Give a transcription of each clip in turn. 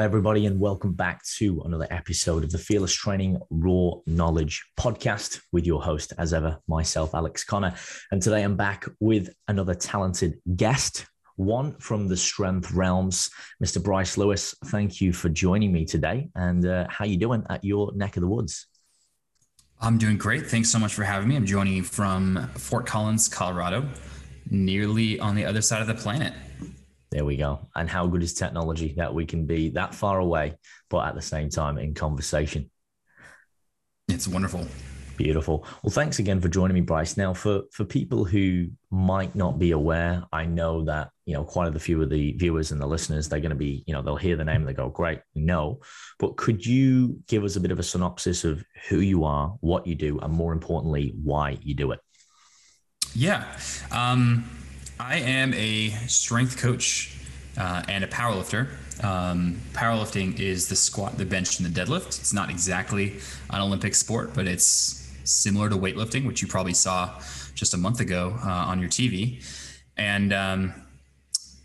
on, everybody, and welcome back to another episode of the Fearless Training Raw Knowledge podcast with your host, as ever, myself, Alex Connor. And today I'm back with another talented guest, one from the strength realms, Mr. Bryce Lewis. Thank you for joining me today. And uh, how are you doing at your neck of the woods? I'm doing great. Thanks so much for having me. I'm joining you from Fort Collins, Colorado, nearly on the other side of the planet. There we go. And how good is technology that we can be that far away, but at the same time in conversation? It's wonderful. Beautiful. Well, thanks again for joining me, Bryce. Now, for for people who might not be aware, I know that you know quite a few of the viewers and the listeners they're going to be you know they'll hear the name and they go, "Great, we know." But could you give us a bit of a synopsis of who you are, what you do, and more importantly, why you do it? Yeah. Um, I am a strength coach uh, and a powerlifter. Um, powerlifting is the squat, the bench, and the deadlift. It's not exactly an Olympic sport, but it's similar to weightlifting, which you probably saw just a month ago uh, on your TV. And um,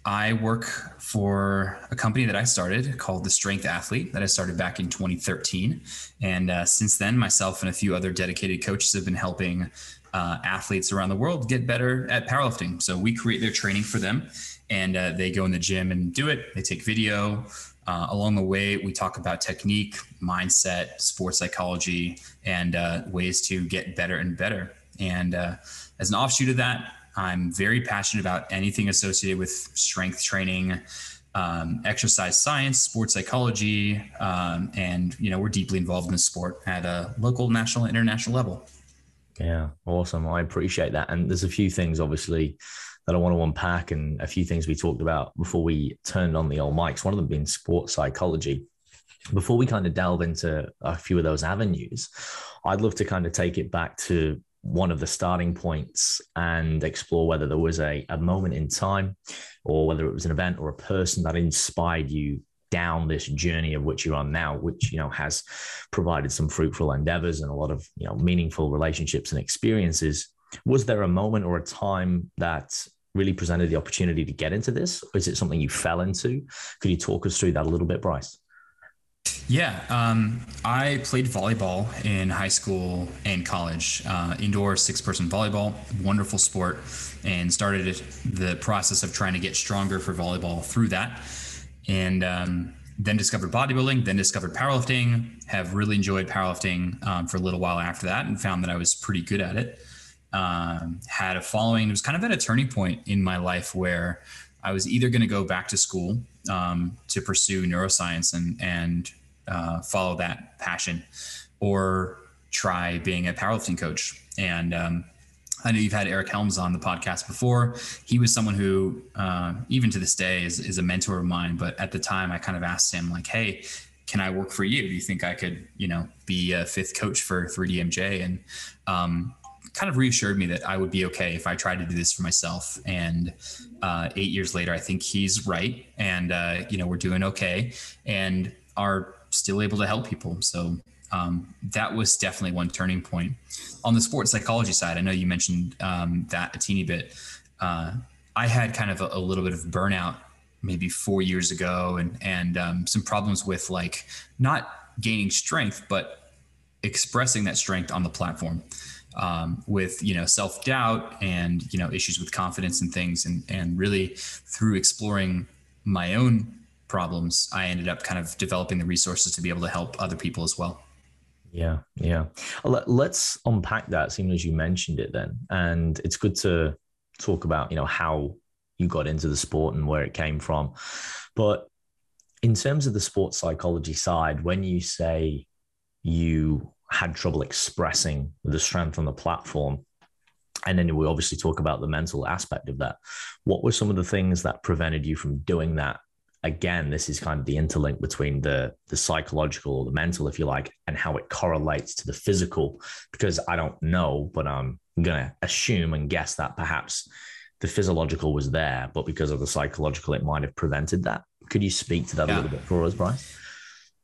I work for a company that I started called The Strength Athlete that I started back in 2013. And uh, since then, myself and a few other dedicated coaches have been helping uh, athletes around the world get better at powerlifting. So we create their training for them and uh, they go in the gym and do it. They take video. Uh, along the way, we talk about technique, mindset, sports psychology, and uh, ways to get better and better. And uh, as an offshoot of that, I'm very passionate about anything associated with strength training, um, exercise science, sports psychology, um, and you know we're deeply involved in the sport at a local, national, international level. Yeah, awesome. I appreciate that. And there's a few things, obviously, that I want to unpack, and a few things we talked about before we turned on the old mics. One of them being sports psychology. Before we kind of delve into a few of those avenues, I'd love to kind of take it back to one of the starting points and explore whether there was a, a moment in time or whether it was an event or a person that inspired you down this journey of which you're on now, which you know has provided some fruitful endeavors and a lot of you know meaningful relationships and experiences. Was there a moment or a time that really presented the opportunity to get into this? Or is it something you fell into? Could you talk us through that a little bit, Bryce? Yeah, um, I played volleyball in high school and college, uh, indoor six person volleyball, wonderful sport, and started the process of trying to get stronger for volleyball through that and um, then discovered bodybuilding, then discovered powerlifting. Have really enjoyed powerlifting um, for a little while after that, and found that I was pretty good at it. Um, had a following. It was kind of at a turning point in my life where I was either going to go back to school um, to pursue neuroscience and and uh, follow that passion, or try being a powerlifting coach. And um, I know you've had Eric Helms on the podcast before. He was someone who, uh, even to this day, is, is a mentor of mine. But at the time, I kind of asked him, like, "Hey, can I work for you? Do you think I could, you know, be a fifth coach for 3DMJ?" And um, kind of reassured me that I would be okay if I tried to do this for myself. And uh, eight years later, I think he's right, and uh, you know, we're doing okay, and are still able to help people. So um, that was definitely one turning point. On the sports psychology side, I know you mentioned um, that a teeny bit. Uh, I had kind of a, a, little bit of burnout maybe four years ago, and and um, some problems with like not gaining strength, but expressing that strength on the platform. Um, with you know self doubt and you know issues with confidence and things, and and really through exploring my own problems, I ended up kind of developing the resources to be able to help other people as well. Yeah, yeah. Let's unpack that, seeing as you mentioned it then. And it's good to talk about, you know, how you got into the sport and where it came from. But in terms of the sports psychology side, when you say you had trouble expressing the strength on the platform, and then we obviously talk about the mental aspect of that. What were some of the things that prevented you from doing that again, this is kind of the interlink between the the psychological or the mental, if you like, and how it correlates to the physical. Because I don't know, but I'm gonna assume and guess that perhaps the physiological was there, but because of the psychological, it might have prevented that. Could you speak to that yeah. a little bit for us, Bryce?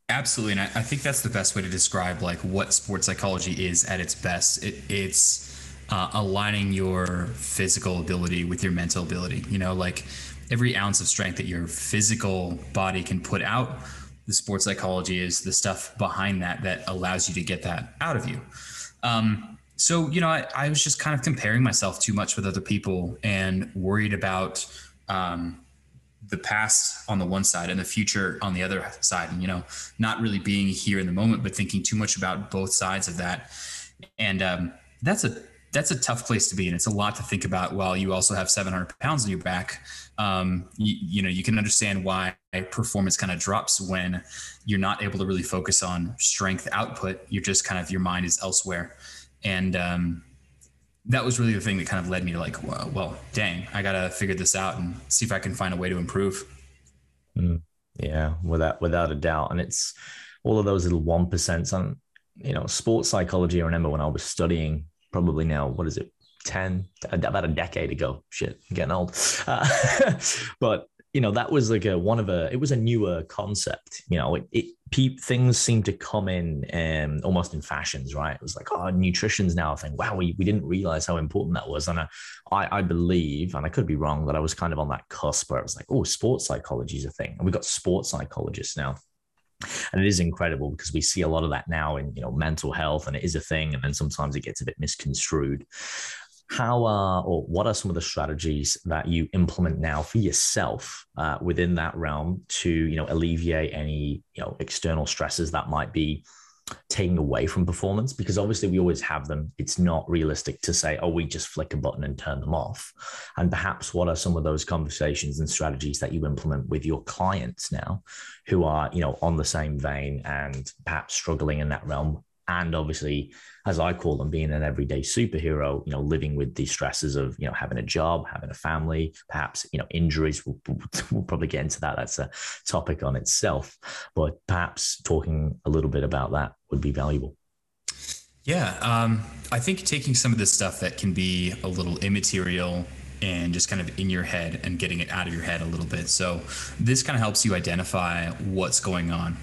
Absolutely, and I, I, think that's the best way to describe like what sports psychology is at its best. It, it's uh, aligning your physical ability with your mental ability. You know, like every ounce of strength that your physical body can put out the sports psychology is the stuff behind that that allows you to get that out of you. Um, so, you know, I, I, was just kind of comparing myself too much with other people and worried about um, the past on the one side and the future on the other side. And, you know, not really being here in the moment, but thinking too much about both sides of that. And um, that's a that's a tough place to be and it's a lot to think about while you also have 700 pounds on your back um, you, you, know you can understand why performance kind of drops when you're not able to really focus on strength output. You're just kind of your mind is elsewhere. And um, that was really the thing that kind of led me to like well, well dang i gotta figure this out and see if i can find a way to improve. Mm, yeah without without a doubt. And it's all of those little one percent on you know sports psychology i remember when i was studying probably now what is it 10 about a decade ago. Shit I'm getting old. Uh, but you know that was like a one of a it was a newer concept you know it, it pe- things seem to come in um, almost in fashions right? It was like oh nutrition's now a thing. Wow we, we didn't realize how important that was. And I, I, I believe and i could be wrong but i was kind of on that cusp where i was like oh sports psychology is a thing. And we've got sports psychologists now. And it is incredible because we see a lot of that now in you know mental health and it is a thing. And then sometimes it gets a bit misconstrued how are or what are some of the strategies that you implement now for yourself uh, within that realm to you know alleviate any you know external stresses that might be taking away from performance? Because obviously we always have them. It's not realistic to say oh we just flick a button and turn them off. And perhaps what are some of those conversations and strategies that you implement with your clients now who are you know on the same vein and perhaps struggling in that realm and obviously as i call them being an everyday superhero you know living with the stresses of you know having a job having a family perhaps you know injuries we'll, we'll probably get into that. That's a topic on itself. But perhaps talking a little bit about that would be valuable. Yeah um, i think taking some of this stuff that can be a little immaterial and just kind of in your head and getting it out of your head a little bit. So this kind of helps you identify what's going on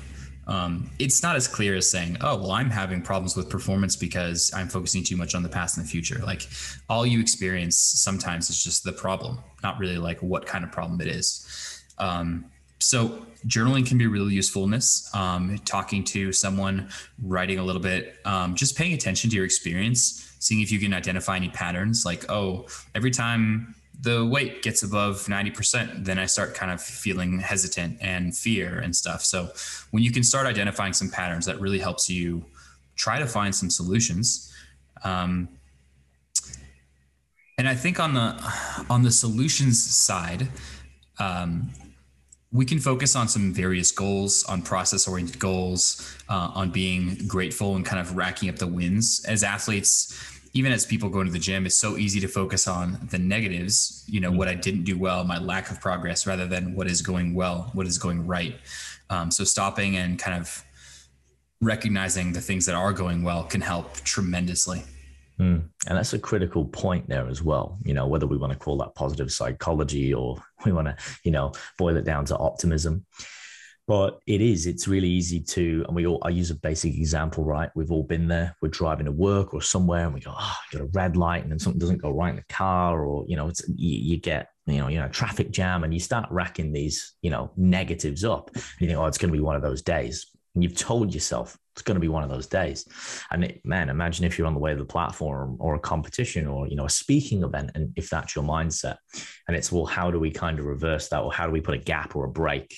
um, it's not as clear as saying, oh, well, I'm having problems with performance because I'm focusing too much on the past and the future. Like all you experience sometimes is just the problem, not really like what kind of problem it is. Um, so journaling can be really useful in this. Um, talking to someone, writing a little bit, um, just paying attention to your experience, seeing if you can identify any patterns. Like, oh, every time the weight gets above 90%, then I start kind of feeling hesitant and fear and stuff. So when you can start identifying some patterns, that really helps you try to find some solutions. Um, and I think on the on the solutions side, um, we can focus on some various goals, on process oriented goals, uh, on being grateful and kind of racking up the wins. As athletes, even as people go into the gym, it's so easy to focus on the negatives, you know, mm-hmm. what I didn't do well, my lack of progress, rather than what is going well, what is going right. Um, so stopping and kind of recognizing the things that are going well can help tremendously. Mm. And that's a critical point there as well. You know, whether we want to call that positive psychology or we want to, you know, boil it down to optimism but it is it's really easy to and we all i use a basic example right? We've all been there. We're driving to work or somewhere and we go oh got a red light and then something doesn't go right in the car or you know it's you, you get you know you know traffic jam and you start racking these you know negatives up and you think oh it's going to be one of those days. And you've told yourself it's going to be one of those days. And it, man imagine if you're on the way to the platform or a competition or you know a speaking event and if that's your mindset. And it's well how do we kind of reverse that or how do we put a gap or a break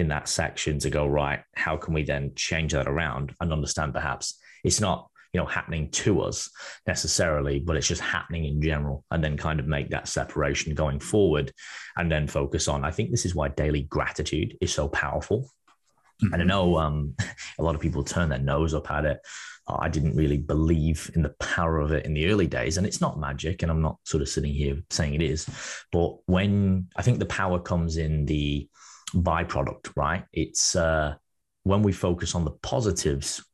in that section to go right how can we then change that around and understand perhaps it's not you know happening to us necessarily but it's just happening in general and then kind of make that separation going forward and then focus on i think this is why daily gratitude is so powerful mm-hmm. and i know um, a lot of people turn their nose up at it I didn't really believe in the power of it in the early days. And it's not magic. And I'm not sort of sitting here saying it is. But when I think the power comes in the byproduct, right? It's uh, when we focus on the positives,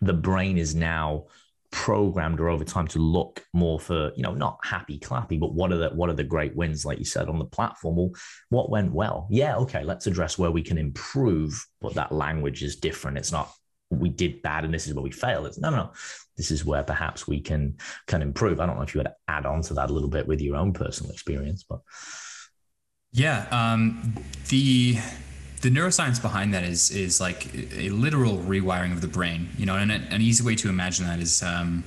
the brain is now programmed or over time to look more for you know not happy clappy but what are the what are the great wins like you said on the platform? Well what went well? Yeah okay let's address where we can improve but that language is different. It's not we did bad and this is where we failed. It's no no this is where perhaps we can can improve. I don't know if you would add on to that a little bit with your own personal experience but yeah, um, the the neuroscience behind that is is like a literal rewiring of the brain. You know, and an easy way to imagine that is um,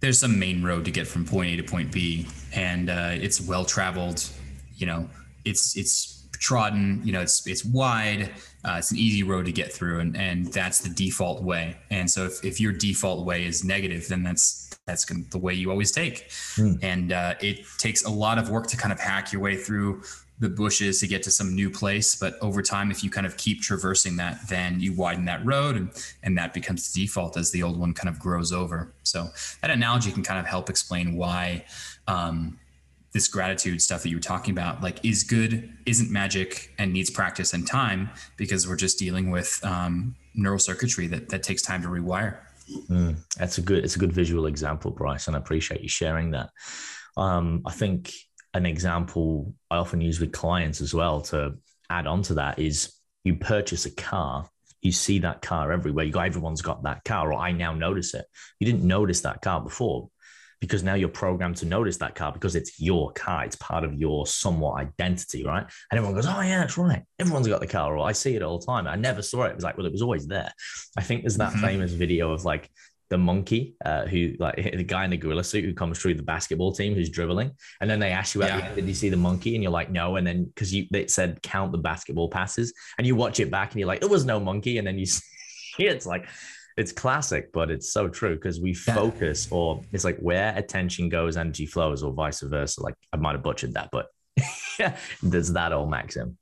there's some main road to get from point A to point B, and uh, it's well traveled. You know, it's it's trodden. You know, it's it's wide. Uh, it's an easy road to get through, and and that's the default way. And so if, if your default way is negative, then that's that's the way you always take. Mm. And uh, it takes a lot of work to kind of hack your way through the bushes to get to some new place. But over time, if you kind of keep traversing that, then you widen that road and, and that becomes the default as the old one kind of grows over. So that analogy can kind of help explain why um, this gratitude stuff that you were talking about, like is good, isn't magic and needs practice and time because we're just dealing with um, neural circuitry that, that takes time to rewire. Mm, that's a good, it's a good visual example, Bryce, and I appreciate you sharing that. Um, I think an example I often use with clients as well to add on to that is you purchase a car, you see that car everywhere. You go, everyone's got that car, or I now notice it. You didn't notice that car before because now you're programmed to notice that car because it's your car. It's part of your somewhat identity, right? And everyone goes, Oh, yeah, that's right. Everyone's got the car, or I see it all the time. I never saw it. It was like, Well, it was always there. I think there's that mm-hmm. famous video of like the monkey uh, who like the guy in the gorilla suit who comes through the basketball team who's dribbling. And then they ask you yeah. the end did you see the monkey? And you're like no. And then because you it said count the basketball passes and you watch it back and you're like there was no monkey. And then you see it's like it's classic but it's so true because we focus or it's like where attention goes energy flows or vice versa. Like i might have butchered that but there's that old maxim.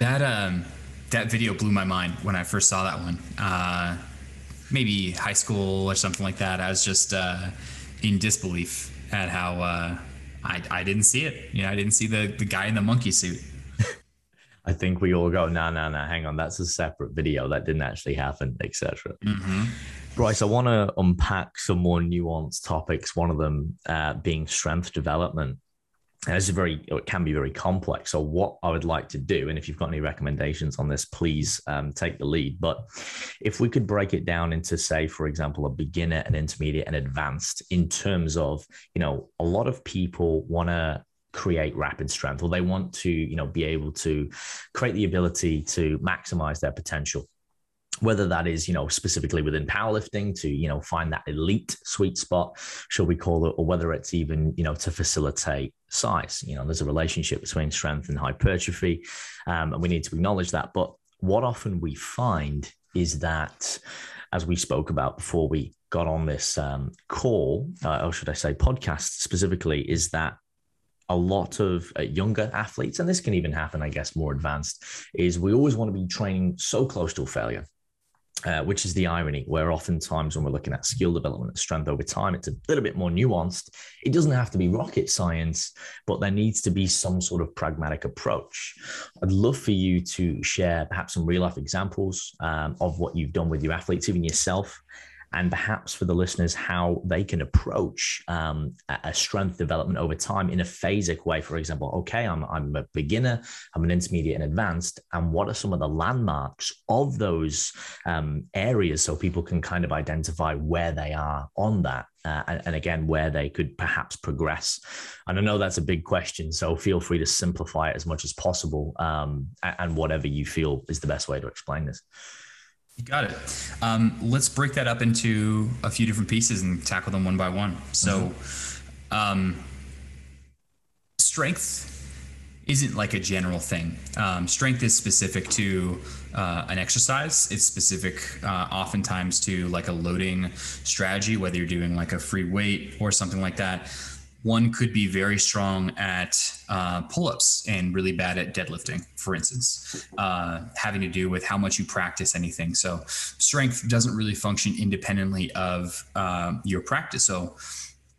That um that video blew my mind when i first saw that one. Uh maybe high school or something like that. I was just uh, in disbelief at how uh, I, I didn't see it. You know, I didn't see the, the guy in the monkey suit. I think we all go, no, no, no, hang on, that's a separate video. That didn't actually happen, etc. Mm-hmm. Bryce, I want to unpack some more nuanced topics. One of them uh, being strength development and is very it can be very complex. So what i would like to do and if you've got any recommendations on this please um, take the lead. But if we could break it down into say for example a beginner an intermediate and advanced in terms of you know a lot of people want to create rapid strength or they want to you know be able to create the ability to maximize their potential. Whether that is you know specifically within powerlifting to you know find that elite sweet spot shall we call it or whether it's even you know to facilitate size you know there's a relationship between strength and hypertrophy um, and we need to acknowledge that but what often we find is that as we spoke about before we got on this um, call uh, or should i say podcast specifically is that a lot of uh, younger athletes, and this can even happen, I guess, more advanced, is we always want to be training so close to a failure. Uh, which is the irony, where oftentimes when we're looking at skill development and strength over time, it's a little bit more nuanced. It doesn't have to be rocket science, but there needs to be some sort of pragmatic approach. I'd love for you to share perhaps some real life examples um, of what you've done with your athletes, even yourself, and perhaps for the listeners how they can approach um, a strength development over time in a phasic way. For example, okay, I'm, I'm a beginner, I'm an intermediate and advanced, and what are some of the landmarks of those um, areas so people can kind of identify where they are on that? Uh, and, and, again, where they could perhaps progress. And I know that's a big question, so feel free to simplify it as much as possible um, and whatever you feel is the best way to explain this. You got it. Um, let's break that up into a few different pieces and tackle them one by one. So, mm-hmm. um, strength isn't like a general thing. Um, strength is specific to uh, an exercise. It's specific, uh, oftentimes, to like a loading strategy, whether you're doing like a free weight or something like that one could be very strong at uh, pull-ups and really bad at deadlifting for instance uh, having to do with how much you practice anything. So strength doesn't really function independently of uh, your practice. So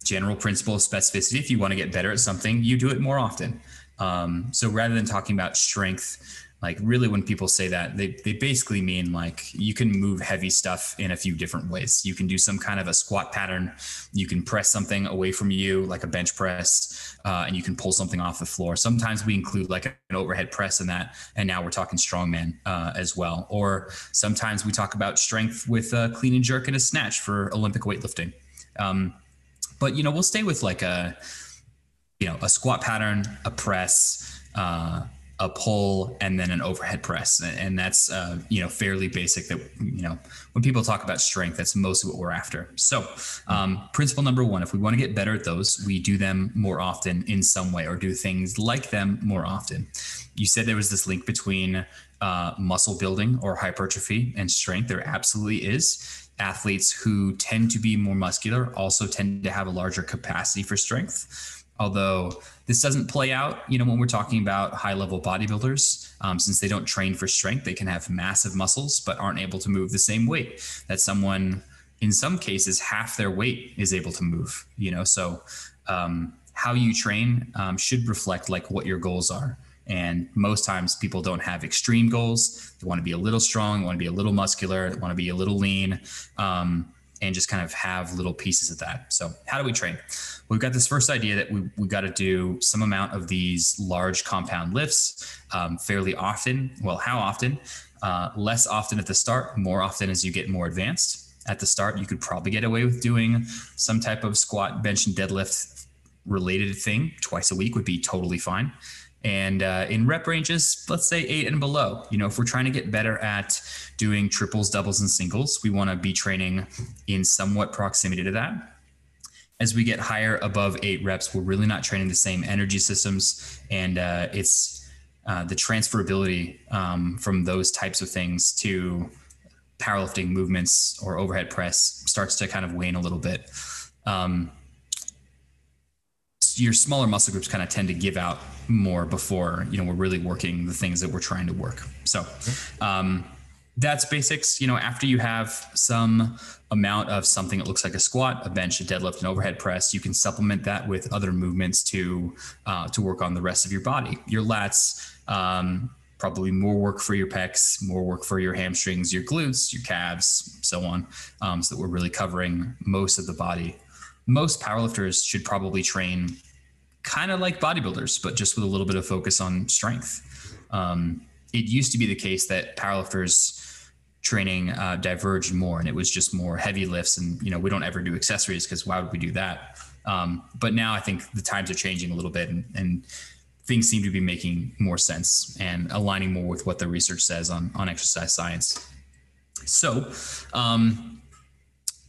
general principle of specificity if you want to get better at something you do it more often. Um, so rather than talking about strength like really when people say that they, they basically mean like you can move heavy stuff in a few different ways. You can do some kind of a squat pattern. You can press something away from you like a bench press uh, and you can pull something off the floor. Sometimes we include like an overhead press in that and now we're talking strongman uh, as well. Or sometimes we talk about strength with a clean and jerk and a snatch for olympic weightlifting. Um, but you know we'll stay with like a you know a squat pattern a press uh, a pull, and then an overhead press. And that's, uh, you know, fairly basic that, you know, when people talk about strength, that's most of what we're after. So, um, principle number one, if we want to get better at those, we do them more often in some way or do things like them more often. You said there was this link between uh, muscle building or hypertrophy and strength. There absolutely is. Athletes who tend to be more muscular also tend to have a larger capacity for strength although this doesn't play out you know when we're talking about high level bodybuilders um, since they don't train for strength they can have massive muscles but aren't able to move the same weight that someone in some cases half their weight is able to move you know? So um, how you train um, should reflect like what your goals are. And most times people don't have extreme goals. They want to be a little strong they want to be a little muscular they want to be a little lean. Um, and just kind of have little pieces of that. So, how do we train? We've got this first idea that we we got to do some amount of these large compound lifts um, fairly often. Well, how often? Uh, less often at the start, more often as you get more advanced. At the start, you could probably get away with doing some type of squat, bench, and deadlift related thing twice a week would be totally fine. And uh, in rep ranges, let's say eight and below. You know, if we're trying to get better at doing triples, doubles, and singles, we want to be training in somewhat proximity to that. As we get higher above eight reps, we're really not training the same energy systems, and uh, it's uh, the transferability um, from those types of things to powerlifting movements or overhead press starts to kind of wane a little bit. Um, your smaller muscle groups kind of tend to give out more before you know we're really working the things that we're trying to work. So um, that's basics. You know after you have some amount of something that looks like a squat a bench a deadlift an overhead press you can supplement that with other movements to uh, to work on the rest of your body. Your lats um, probably more work for your pecs more work for your hamstrings your glutes your calves so on um, so that we're really covering most of the body most powerlifters should probably train kind of like bodybuilders, but just with a little bit of focus on strength. Um, it used to be the case that powerlifters training uh, diverged more, and it was just more heavy lifts. And you know, we don't ever do accessories because why would we do that? Um, but now I think the times are changing a little bit, and, and things seem to be making more sense and aligning more with what the research says on on exercise science. So, um,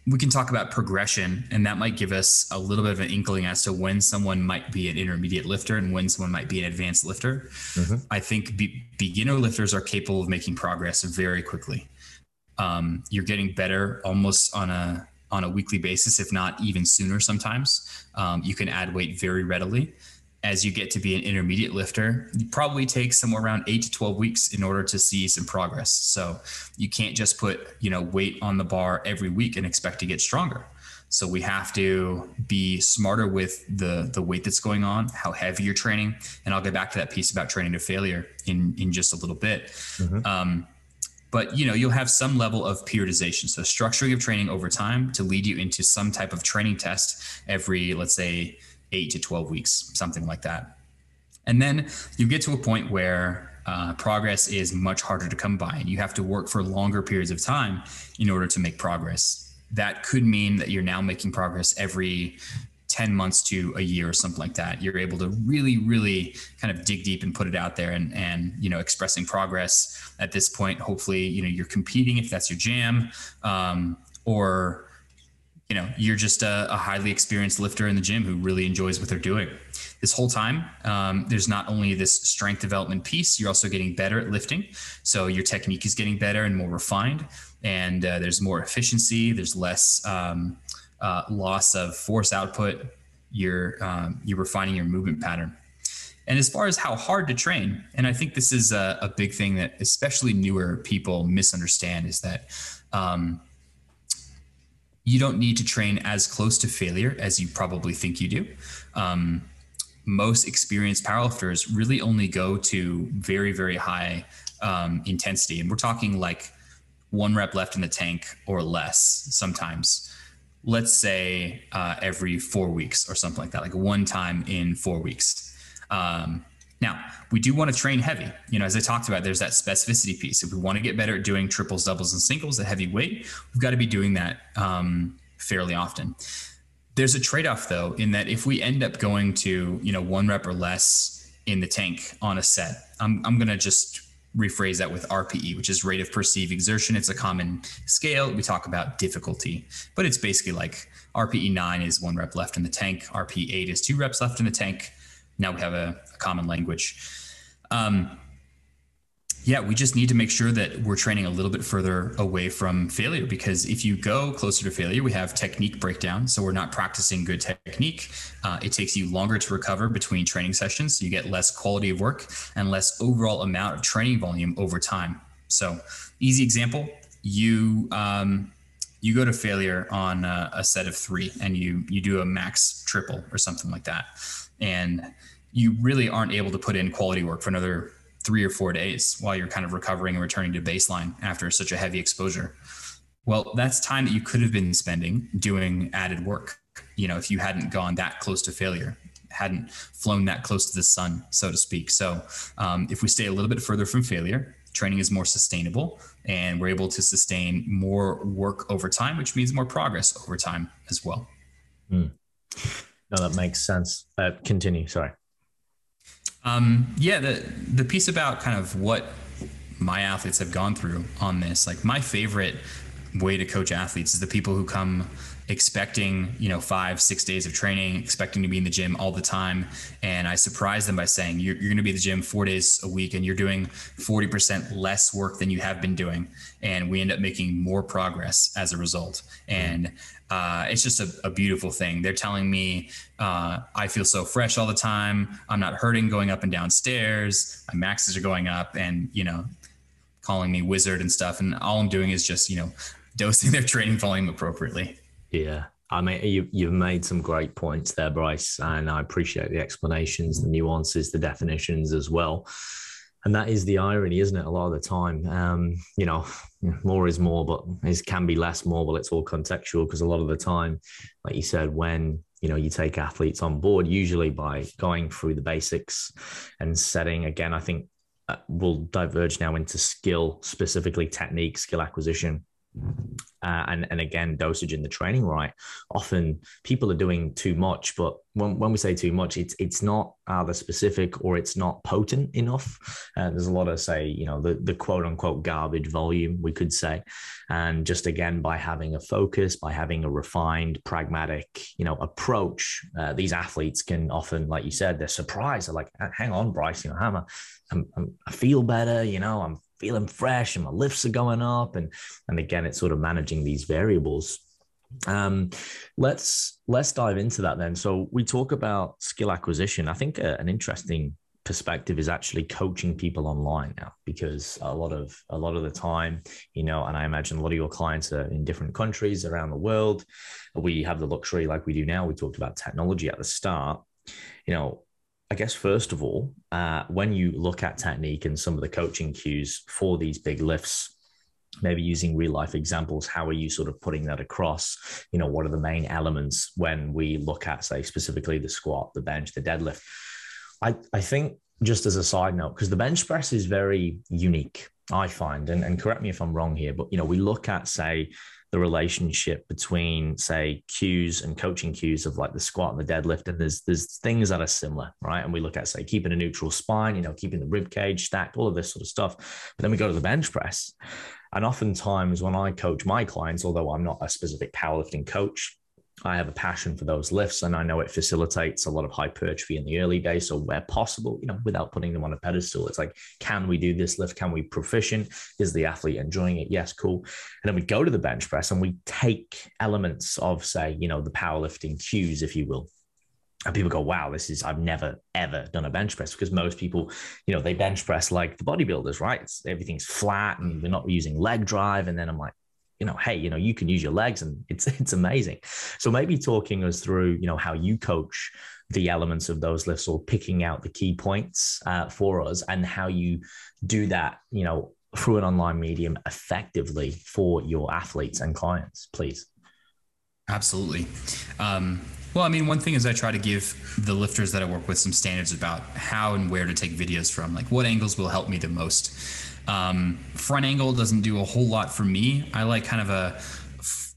we can talk about progression, and that might give us a little bit of an inkling as to when someone might be an intermediate lifter and when someone might be an advanced lifter. Mm-hmm. I think be- beginner lifters are capable of making progress very quickly. Um, you're getting better almost on a on a weekly basis, if not even sooner. Sometimes um, you can add weight very readily as you get to be an intermediate lifter, you probably take somewhere around eight to 12 weeks in order to see some progress. So you can't just put, you know, weight on the bar every week and expect to get stronger. So we have to be smarter with the the weight that's going on, how heavy you're training, and I'll get back to that piece about training to failure in in just a little bit. Mm-hmm. Um, but you know you'll have some level of periodization so structuring of training over time to lead you into some type of training test every let's say eight to 12 weeks, something like that. And then you get to a point where uh, progress is much harder to come by and you have to work for longer periods of time in order to make progress. That could mean that you're now making progress every 10 months to a year or something like that. You're able to really, really kind of dig deep and put it out there and, and, you know, expressing progress at this point. Hopefully, you know, you're competing if that's your jam um, or you know you're just a, a, highly experienced lifter in the gym who really enjoys what they're doing. This whole time um, there's not only this strength development piece you're also getting better at lifting. So your technique is getting better and more refined and uh, there's more efficiency there's less um, uh, loss of force output. You're um, you're refining your movement pattern. And as far as how hard to train and i think this is a, a big thing that especially newer people misunderstand is that um, you don't need to train as close to failure as you probably think you do. Um, most experienced powerlifters really only go to very, very high um, intensity. And we're talking like one rep left in the tank or less sometimes. Let's say uh, every four weeks or something like that, like one time in four weeks. Um, now, we do want to train heavy. You know, as I talked about, there's that specificity piece. If we want to get better at doing triples, doubles, and singles at heavy weight, we've got to be doing that um, fairly often. There's a trade-off though, in that if we end up going to, you know, one rep or less in the tank on a set. I'm, I'm going to just rephrase that with RPE, which is rate of perceived exertion. It's a common scale. We talk about difficulty, but it's basically like RPE 9 is one rep left in the tank, RPE 8 is two reps left in the tank. Now we have a, a common language. Um, yeah, we just need to make sure that we're training a little bit further away from failure because if you go closer to failure, we have technique breakdown. So we're not practicing good technique. Uh, it takes you longer to recover between training sessions. So you get less quality of work and less overall amount of training volume over time. So, easy example you, um, you go to failure on a, a set of three and you, you do a max triple or something like that. And you really aren't able to put in quality work for another three or four days while you're kind of recovering and returning to baseline after such a heavy exposure. Well, that's time that you could have been spending doing added work. You know, if you hadn't gone that close to failure, hadn't flown that close to the sun, so to speak. So, um, if we stay a little bit further from failure, training is more sustainable and we're able to sustain more work over time, which means more progress over time as well. Mm. No, that makes sense. Uh, continue. Sorry. Um, yeah, the the piece about kind of what my athletes have gone through on this, like my favorite way to coach athletes is the people who come expecting you know five six days of training expecting to be in the gym all the time and i surprise them by saying you're, you're going to be in the gym four days a week and you're doing 40% less work than you have been doing and we end up making more progress as a result and uh, it's just a, a, beautiful thing they're telling me uh, i feel so fresh all the time i'm not hurting going up and down stairs my maxes are going up and you know calling me wizard and stuff and all i'm doing is just you know dosing their training volume appropriately yeah. I mean, you, you've made some great points there, Bryce, and I appreciate the explanations, the nuances, the definitions as well. And that is the irony, isn't it? A lot of the time, um, you know, more is more, but it can be less more. But it's all contextual because a lot of the time, like you said, when you know you take athletes on board, usually by going through the basics and setting. Again, I think uh, we'll diverge now into skill, specifically technique, skill acquisition uh, and and again dosage in the training right? Often people are doing too much but when, when we say too much it's it's not either specific or it's not potent enough. Uh, there's a lot of say you know the, the quote unquote garbage volume we could say. And just again by having a focus by having a refined pragmatic you know approach uh, these athletes can often like you said they're surprised they're like hang on bryce you know I'm, I'm i feel better you know i'm feeling fresh and my lifts are going up. And and again it's sort of managing these variables. Um, let's let's dive into that then. So we talk about skill acquisition. I think a, uh, an interesting perspective is actually coaching people online now because a lot of a lot of the time you know and i imagine a lot of your clients are in different countries around the world. We have the luxury like we do now we talked about technology at the start. You know I guess first of all, uh, when you look at technique and some of the coaching cues for these big lifts, maybe using real life examples, how are you sort of putting that across? You know, what are the main elements when we look at, say, specifically the squat, the bench, the deadlift? I, I think just as a side note, because the bench press is very unique, I find, and, and correct me if I'm wrong here, but you know, we look at, say, the relationship between say cues and coaching cues of like the squat and the deadlift and there's there's things that are similar right? And we look at say keeping a neutral spine you know keeping the rib cage stacked all of this sort of stuff. But then we go to the bench press. And oftentimes when i coach my clients although i'm not a specific powerlifting coach I have a passion for those lifts, and I know it facilitates a lot of hypertrophy in the early days. So, where possible, you know, without putting them on a pedestal, it's like, can we do this lift? Can we proficient? Is the athlete enjoying it? Yes, cool. And then we go to the bench press and we take elements of, say, you know, the powerlifting cues, if you will. And people go, wow, this is, I've never, ever done a bench press because most people, you know, they bench press like the bodybuilders, right? It's, everything's flat and they're not using leg drive. And then I'm like, you know, hey, you know, you can use your legs and it's it's amazing. So maybe talking us through, you know, how you coach the elements of those lifts or picking out the key points uh, for us and how you do that, you know, through an online medium effectively for your athletes and clients, please. Absolutely. Um, well, I mean, one thing is I try to give the lifters that I work with some standards about how and where to take videos from, like what angles will help me the most. Um, front angle doesn't do a whole lot for me. I like kind of a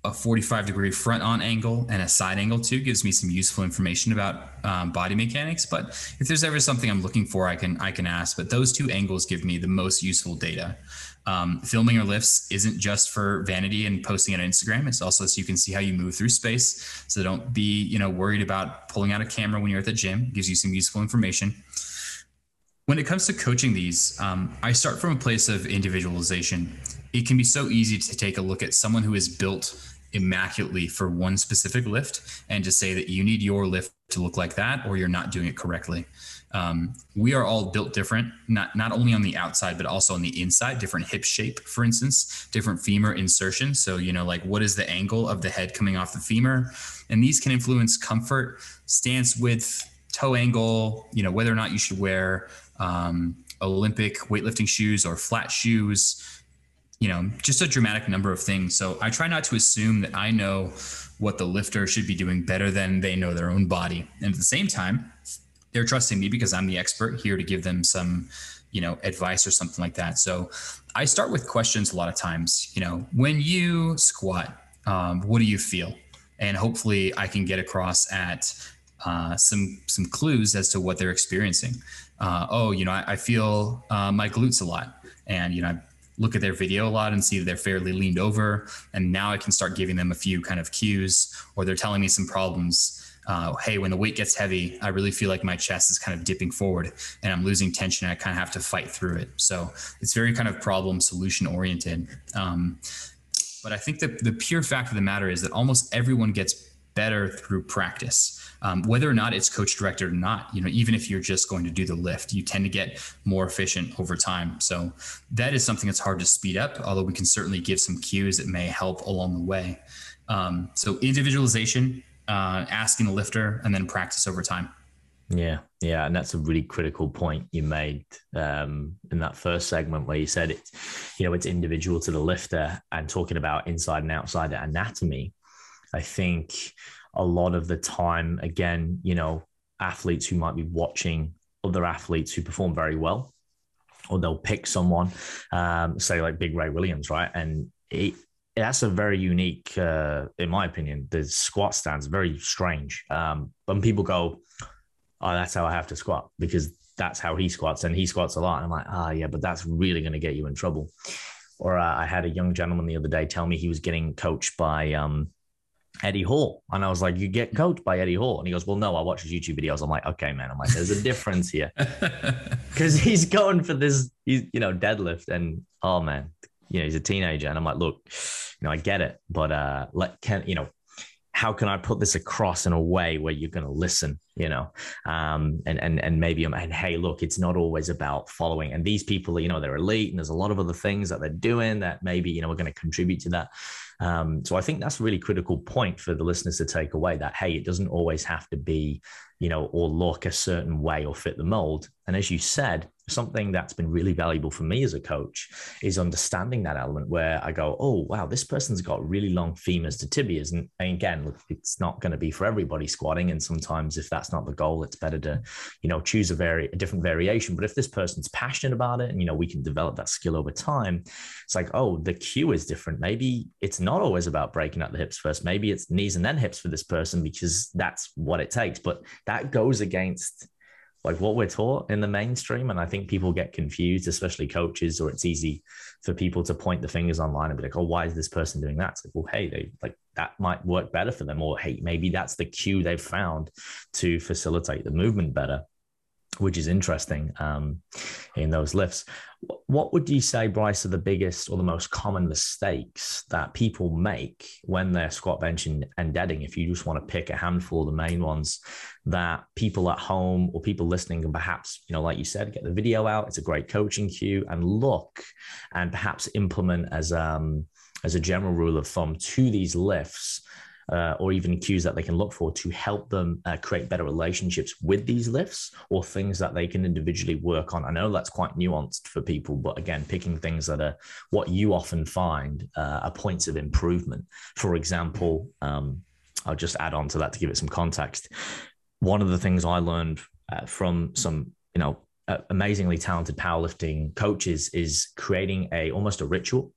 a 45 degree front on angle and a side angle too. Gives me some useful information about um, body mechanics. But if there's ever something i'm looking for i can i can ask. But those two angles give me the most useful data. Um, filming your lifts isn't just for vanity and posting it on instagram. It's also so you can see how you move through space. So don't be you know worried about pulling out a camera when you're at the gym. It gives you some useful information when it comes to coaching these um, i start from a place of individualization it can be so easy to take a look at someone who is built immaculately for one specific lift and to say that you need your lift to look like that or you're not doing it correctly. Um, we are all built different, not not only on the outside but also on the inside. Different hip shape, for instance, different femur insertion. So you know, like what is the angle of the head coming off the femur, and these can influence comfort, stance width, toe angle. You know, whether or not you should wear um, Olympic weightlifting shoes or flat shoes you know, just a dramatic number of things. So I try not to assume that I know what the lifter should be doing better than they know their own body. And at the same time, they're trusting me because I'm the expert here to give them some, you know, advice or something like that. So I start with questions a lot of times, you know, when you squat, um, what do you feel? And hopefully I can get across at uh, some some clues as to what they're experiencing. Uh, oh, you know, I, I feel uh, my glutes a lot, and you know, I look at their video a lot and see that they're fairly leaned over. And now I can start giving them a few kind of cues, or they're telling me some problems. Uh, hey, when the weight gets heavy, I really feel like my chest is kind of dipping forward and I'm losing tension. I kind of have to fight through it. So it's very kind of problem solution oriented. Um, but I think that the pure fact of the matter is that almost everyone gets better through practice um, whether or not it's coach directed or not you know even if you're just going to do the lift you tend to get more efficient over time. So that is something that's hard to speed up although we can certainly give some cues that may help along the way. Um, so individualization uh, asking the lifter and then practice over time. Yeah, yeah, and that's a really critical point you made um, in that first segment where you said it's, you know, it's individual to the lifter and talking about inside and outside anatomy. I think a lot of the time, again, you know, athletes who might be watching other athletes who perform very well, or they'll pick someone, um, say like Big Ray Williams, right? And it, that's a very unique, uh, in my opinion, the squat stance very strange. Um, when people go, "Oh, that's how I have to squat," because that's how he squats, and he squats a lot. And I'm like, "Ah, oh, yeah, but that's really going to get you in trouble." Or uh, I had a young gentleman the other day tell me he was getting coached by um, Eddie Hall. And I was like, You get coached by Eddie Hall. And he goes, Well, no, I watch his YouTube videos. I'm like, Okay, man. I'm like, There's a difference here. Because he's going for this, he's, you know, deadlift. And oh, man, you know, he's a teenager. And I'm like, Look, you know, I get it. But uh, let, can, you know, how can I put this across in a way where you're going to listen, you know, um, and and and maybe and hey, look, it's not always about following. And these people, you know, they're elite, and there's a lot of other things that they're doing that maybe you know are going to contribute to that. Um, so I think that's a really critical point for the listeners to take away that, hey, it doesn't always have to be, you know, or look a certain way or fit the mold. And as you said, something that's been really valuable for me as a coach is understanding that element where I go, oh, wow, this person's got really long femurs to tibias. And, again, it's not going to be for everybody squatting. And sometimes if that's not the goal, it's better to, you know, choose a very a different variation. But if this person's passionate about it and, you know, we can develop that skill over time, it's like, oh, the cue is different. Maybe it's not always about breaking out the hips first. Maybe it's knees and then hips for this person because that's what it takes. But that goes against like what we're taught in the mainstream. And I think people get confused, especially coaches, or it's easy for people to point the fingers online and be like, oh, why is this person doing that? It's like, well, hey, they like that might work better for them. Or hey, maybe that's the cue they've found to facilitate the movement better which is interesting um, in those lifts. What would you say, Bryce, are the biggest or the most common mistakes that people make when they're squat benching and deading? If you just want to pick a handful of the main ones that people at home or people listening can perhaps, you know, like you said, get the video out. It's a great coaching cue and look and perhaps implement as um, as a general rule of thumb to these lifts uh, or even cues that they can look for to help them uh, create better relationships with these lifts or things that they can individually work on. I know that's quite nuanced for people, but again, picking things that are what you often find uh, are points of improvement. For example, um, I'll just add on to that to give it some context. One of the things I learned uh, from some, you know, amazingly talented powerlifting coaches is creating a almost a ritual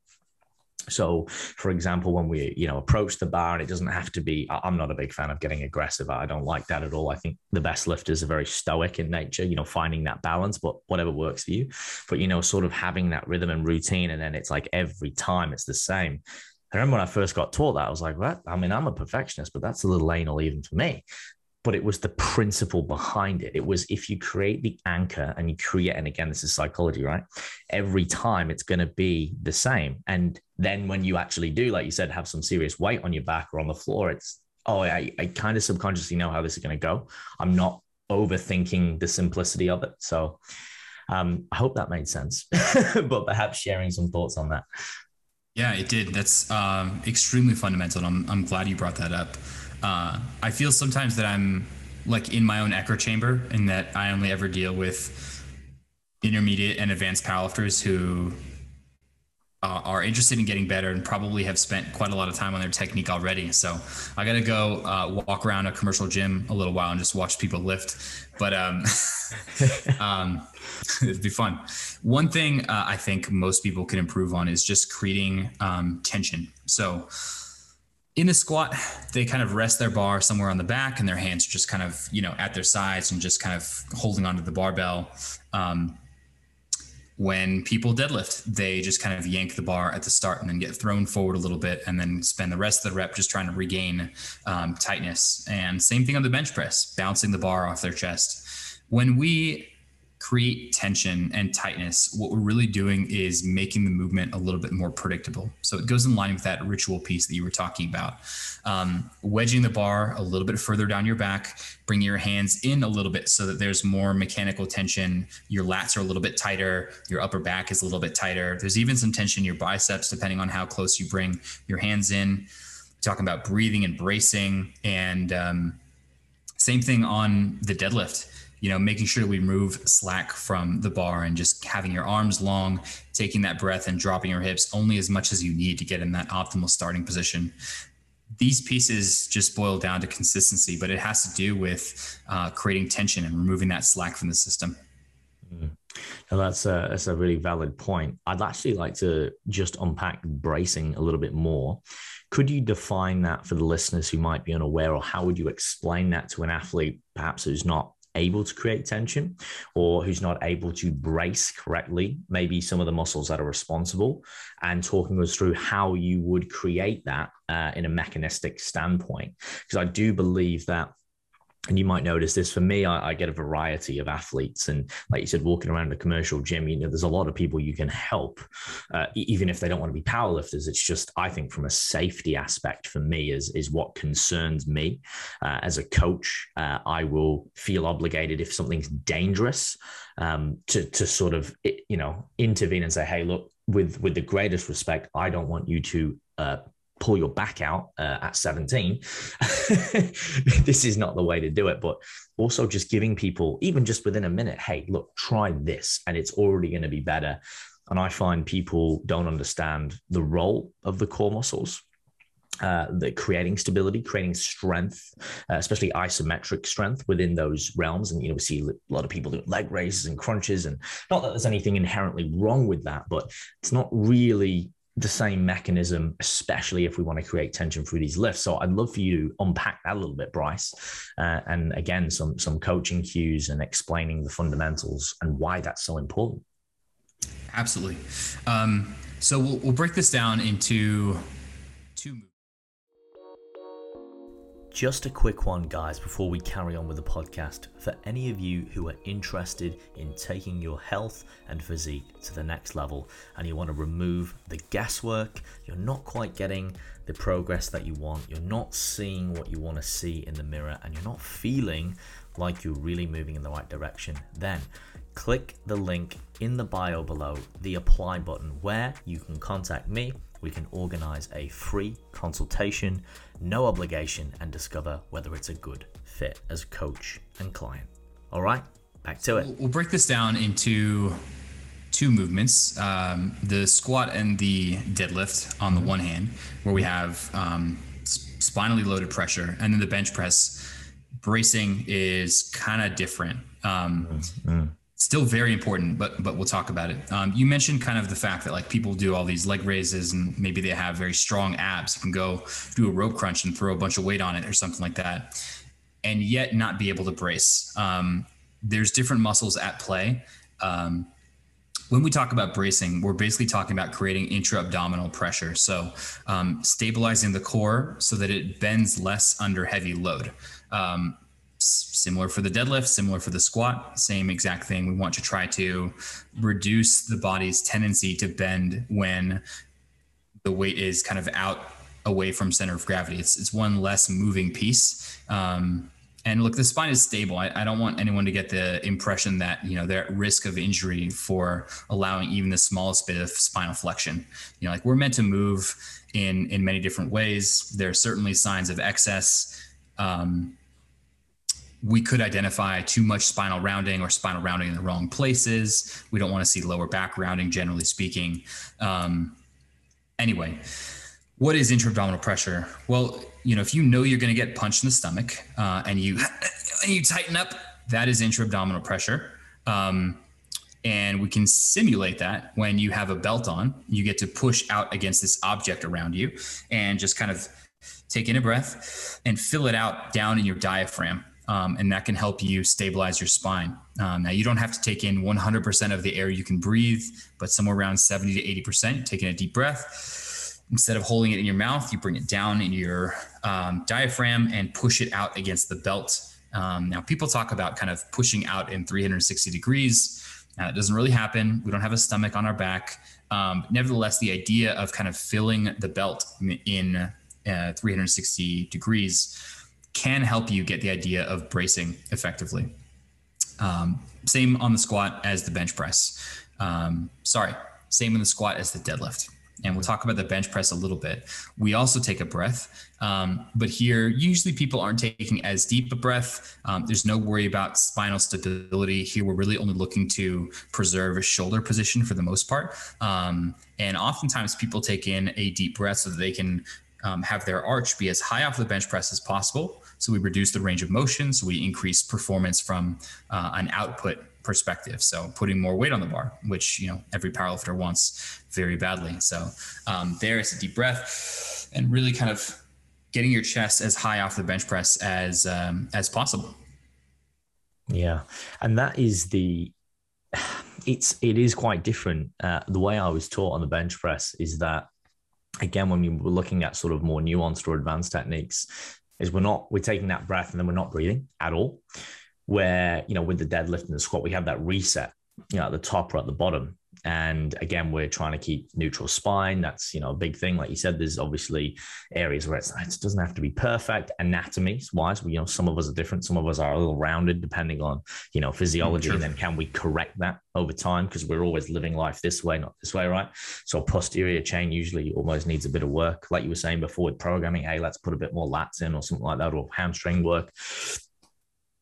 So, for example, when we you know approach the bar, and it doesn't have to be. I'm not a big fan of getting aggressive. I don't like that at all. I think the best lifters are very stoic in nature. You know, finding that balance, but whatever works for you. But you know, sort of having that rhythm and routine, and then it's like every time it's the same. I remember when I first got taught that, I was like, "What? I mean, I'm a perfectionist, but that's a little anal even for me." But it was the principle behind it. It was if you create the anchor and you create, and again, this is psychology, right? Every time it's going to be the same. And then when you actually do, like you said, have some serious weight on your back or on the floor, it's, oh, I, I kind of subconsciously know how this is going to go. I'm not overthinking the simplicity of it. So um, I hope that made sense, but perhaps sharing some thoughts on that. Yeah, it did. That's um, extremely fundamental. I'm, I'm glad you brought that up. Uh, I feel sometimes that I'm like in my own echo chamber and that I only ever deal with intermediate and advanced powerlifters who uh, are interested in getting better and probably have spent quite a lot of time on their technique already. So I got to go uh, walk around a commercial gym a little while and just watch people lift. But um, um, it'd be fun. One thing uh, I think most people can improve on is just creating um, tension. So in a squat, they kind of rest their bar somewhere on the back and their hands are just kind of, you know, at their sides and just kind of holding onto the barbell. Um, when people deadlift, they just kind of yank the bar at the start and then get thrown forward a little bit and then spend the rest of the rep just trying to regain um, tightness. And same thing on the bench press, bouncing the bar off their chest. When we create tension and tightness, what we're really doing is making the movement a little bit more predictable. So it goes in line with that ritual piece that you were talking about. Um, wedging the bar a little bit further down your back, bringing your hands in a little bit so that there's more mechanical tension. Your lats are a little bit tighter, your upper back is a little bit tighter. There's even some tension in your biceps, depending on how close you bring your hands in. We're talking about breathing and bracing, and um, same thing on the deadlift you know, making sure that we remove slack from the bar and just having your arms long, taking that breath and dropping your hips only as much as you need to get in that optimal starting position. These pieces just boil down to consistency, but it has to do with uh, creating tension and removing that slack from the system. Mm. That's a, that's a really valid point. I'd actually like to just unpack bracing a little bit more. Could you define that for the listeners who might be unaware, or how would you explain that to an athlete, perhaps who's not able to create tension or who's not able to brace correctly, maybe some of the muscles that are responsible, and talking us through how you would create that uh, in a mechanistic standpoint. Because I do believe that and you might notice this for me I, I, get a variety of athletes. And like you said walking around a commercial gym you know there's a lot of people you can help uh, even if they don't want to be powerlifters. It's just i think from a safety aspect for me is is what concerns me. Uh, as a coach uh, i will feel obligated if something's dangerous um, to to sort of you know intervene and say hey look with with the greatest respect i don't want you to uh, pull your back out uh, at 17 this is not the way to do it but also just giving people even just within a minute hey look try this and it's already going to be better and i find people don't understand the role of the core muscles uh, the creating stability, creating strength, uh, especially isometric strength within those realms. And you know, we see a lot of people doing leg raises and crunches, and not that there's anything inherently wrong with that, but it's not really the same mechanism, especially if we want to create tension through these lifts. So I'd love for you to unpack that a little bit, Bryce, uh, and again some some coaching cues and explaining the fundamentals and why that's so important. Absolutely. Um, so we'll, we'll break this down into Just a quick one, guys, before we carry on with the podcast. For any of you who are interested in taking your health and physique to the next level and you want to remove the guesswork, you're not quite getting the progress that you want, you're not seeing what you want to see in the mirror, and you're not feeling like you're really moving in the right direction, then click the link in the bio below, the apply button, where you can contact me we can organize a free consultation, no obligation, and discover whether it's a good fit as coach and client. All right, back to it. We'll break this down into two movements um, the squat and the deadlift on the one hand, where we have um, spinally loaded pressure, and then the bench press bracing is kind of different. Um, mm-hmm. Still very important, but but we'll talk about it. Um, you mentioned kind of the fact that like people do all these leg raises and maybe they have very strong abs. Can go do a rope crunch and throw a bunch of weight on it or something like that, and yet not be able to brace. Um, there's different muscles at play. Um, when we talk about bracing, we're basically talking about creating intra-abdominal pressure. So um, stabilizing the core so that it bends less under heavy load. Um, similar for the deadlift, similar for the squat, same exact thing. We want to try to reduce the body's tendency to bend when the weight is kind of out away from center of gravity. It's, it's one less moving piece. Um, and look, the spine is stable. I, I, don't want anyone to get the impression that you know they're at risk of injury for allowing even the smallest bit of spinal flexion. You know, like we're meant to move in in many different ways. There are certainly signs of excess. Um, we could identify too much spinal rounding or spinal rounding in the wrong places. We don't want to see lower back rounding, generally speaking. Um, anyway, what is intra-abdominal pressure? Well, you know, if you know you're going to get punched in the stomach uh, and you and you tighten up, that is intra-abdominal pressure. Um, and we can simulate that when you have a belt on. You get to push out against this object around you and just kind of take in a breath and fill it out down in your diaphragm um, and that can help you stabilize your spine. Um, now, you don't have to take in 100% of the air you can breathe, but somewhere around 70 to 80%, taking a deep breath. Instead of holding it in your mouth, you bring it down in your um, diaphragm and push it out against the belt. Um, now, people talk about kind of pushing out in 360 degrees. Now, that doesn't really happen. We don't have a stomach on our back. Um, nevertheless, the idea of kind of filling the belt in uh, 360 degrees can help you get the idea of bracing effectively. Um, same on the squat as the bench press. Um, sorry, same in the squat as the deadlift. And we'll talk about the bench press a little bit. We also take a breath, um, but here usually people aren't taking as deep a breath. Um, there's no worry about spinal stability. Here we're really only looking to preserve a shoulder position for the most part. Um, and oftentimes people take in a deep breath so that they can um, have their arch be as high off the bench press as possible. So we reduce the range of motion. So we increase performance from uh, an output perspective. So putting more weight on the bar, which you know every powerlifter wants very badly. So um, there is a deep breath and really kind of getting your chest as high off the bench press as um, as possible. Yeah, and that is the it's it is quite different. Uh, the way I was taught on the bench press is that again, when we were looking at sort of more nuanced or advanced techniques, is we're not we're taking that breath and then we're not breathing at all. Where you know with the deadlift and the squat, we have that reset, you know, at the top or at the bottom, and again, we're trying to keep neutral spine. That's you know a big thing. Like you said, there's obviously areas where it's, it doesn't have to be perfect anatomy wise. We, You know, some of us are different. Some of us are a little rounded depending on you know physiology. And then can we correct that over time? Because we're always living life this way, not this way, right? So posterior chain usually almost needs a bit of work. Like you were saying before with programming, hey, let's put a bit more lats in or something like that, or hamstring work.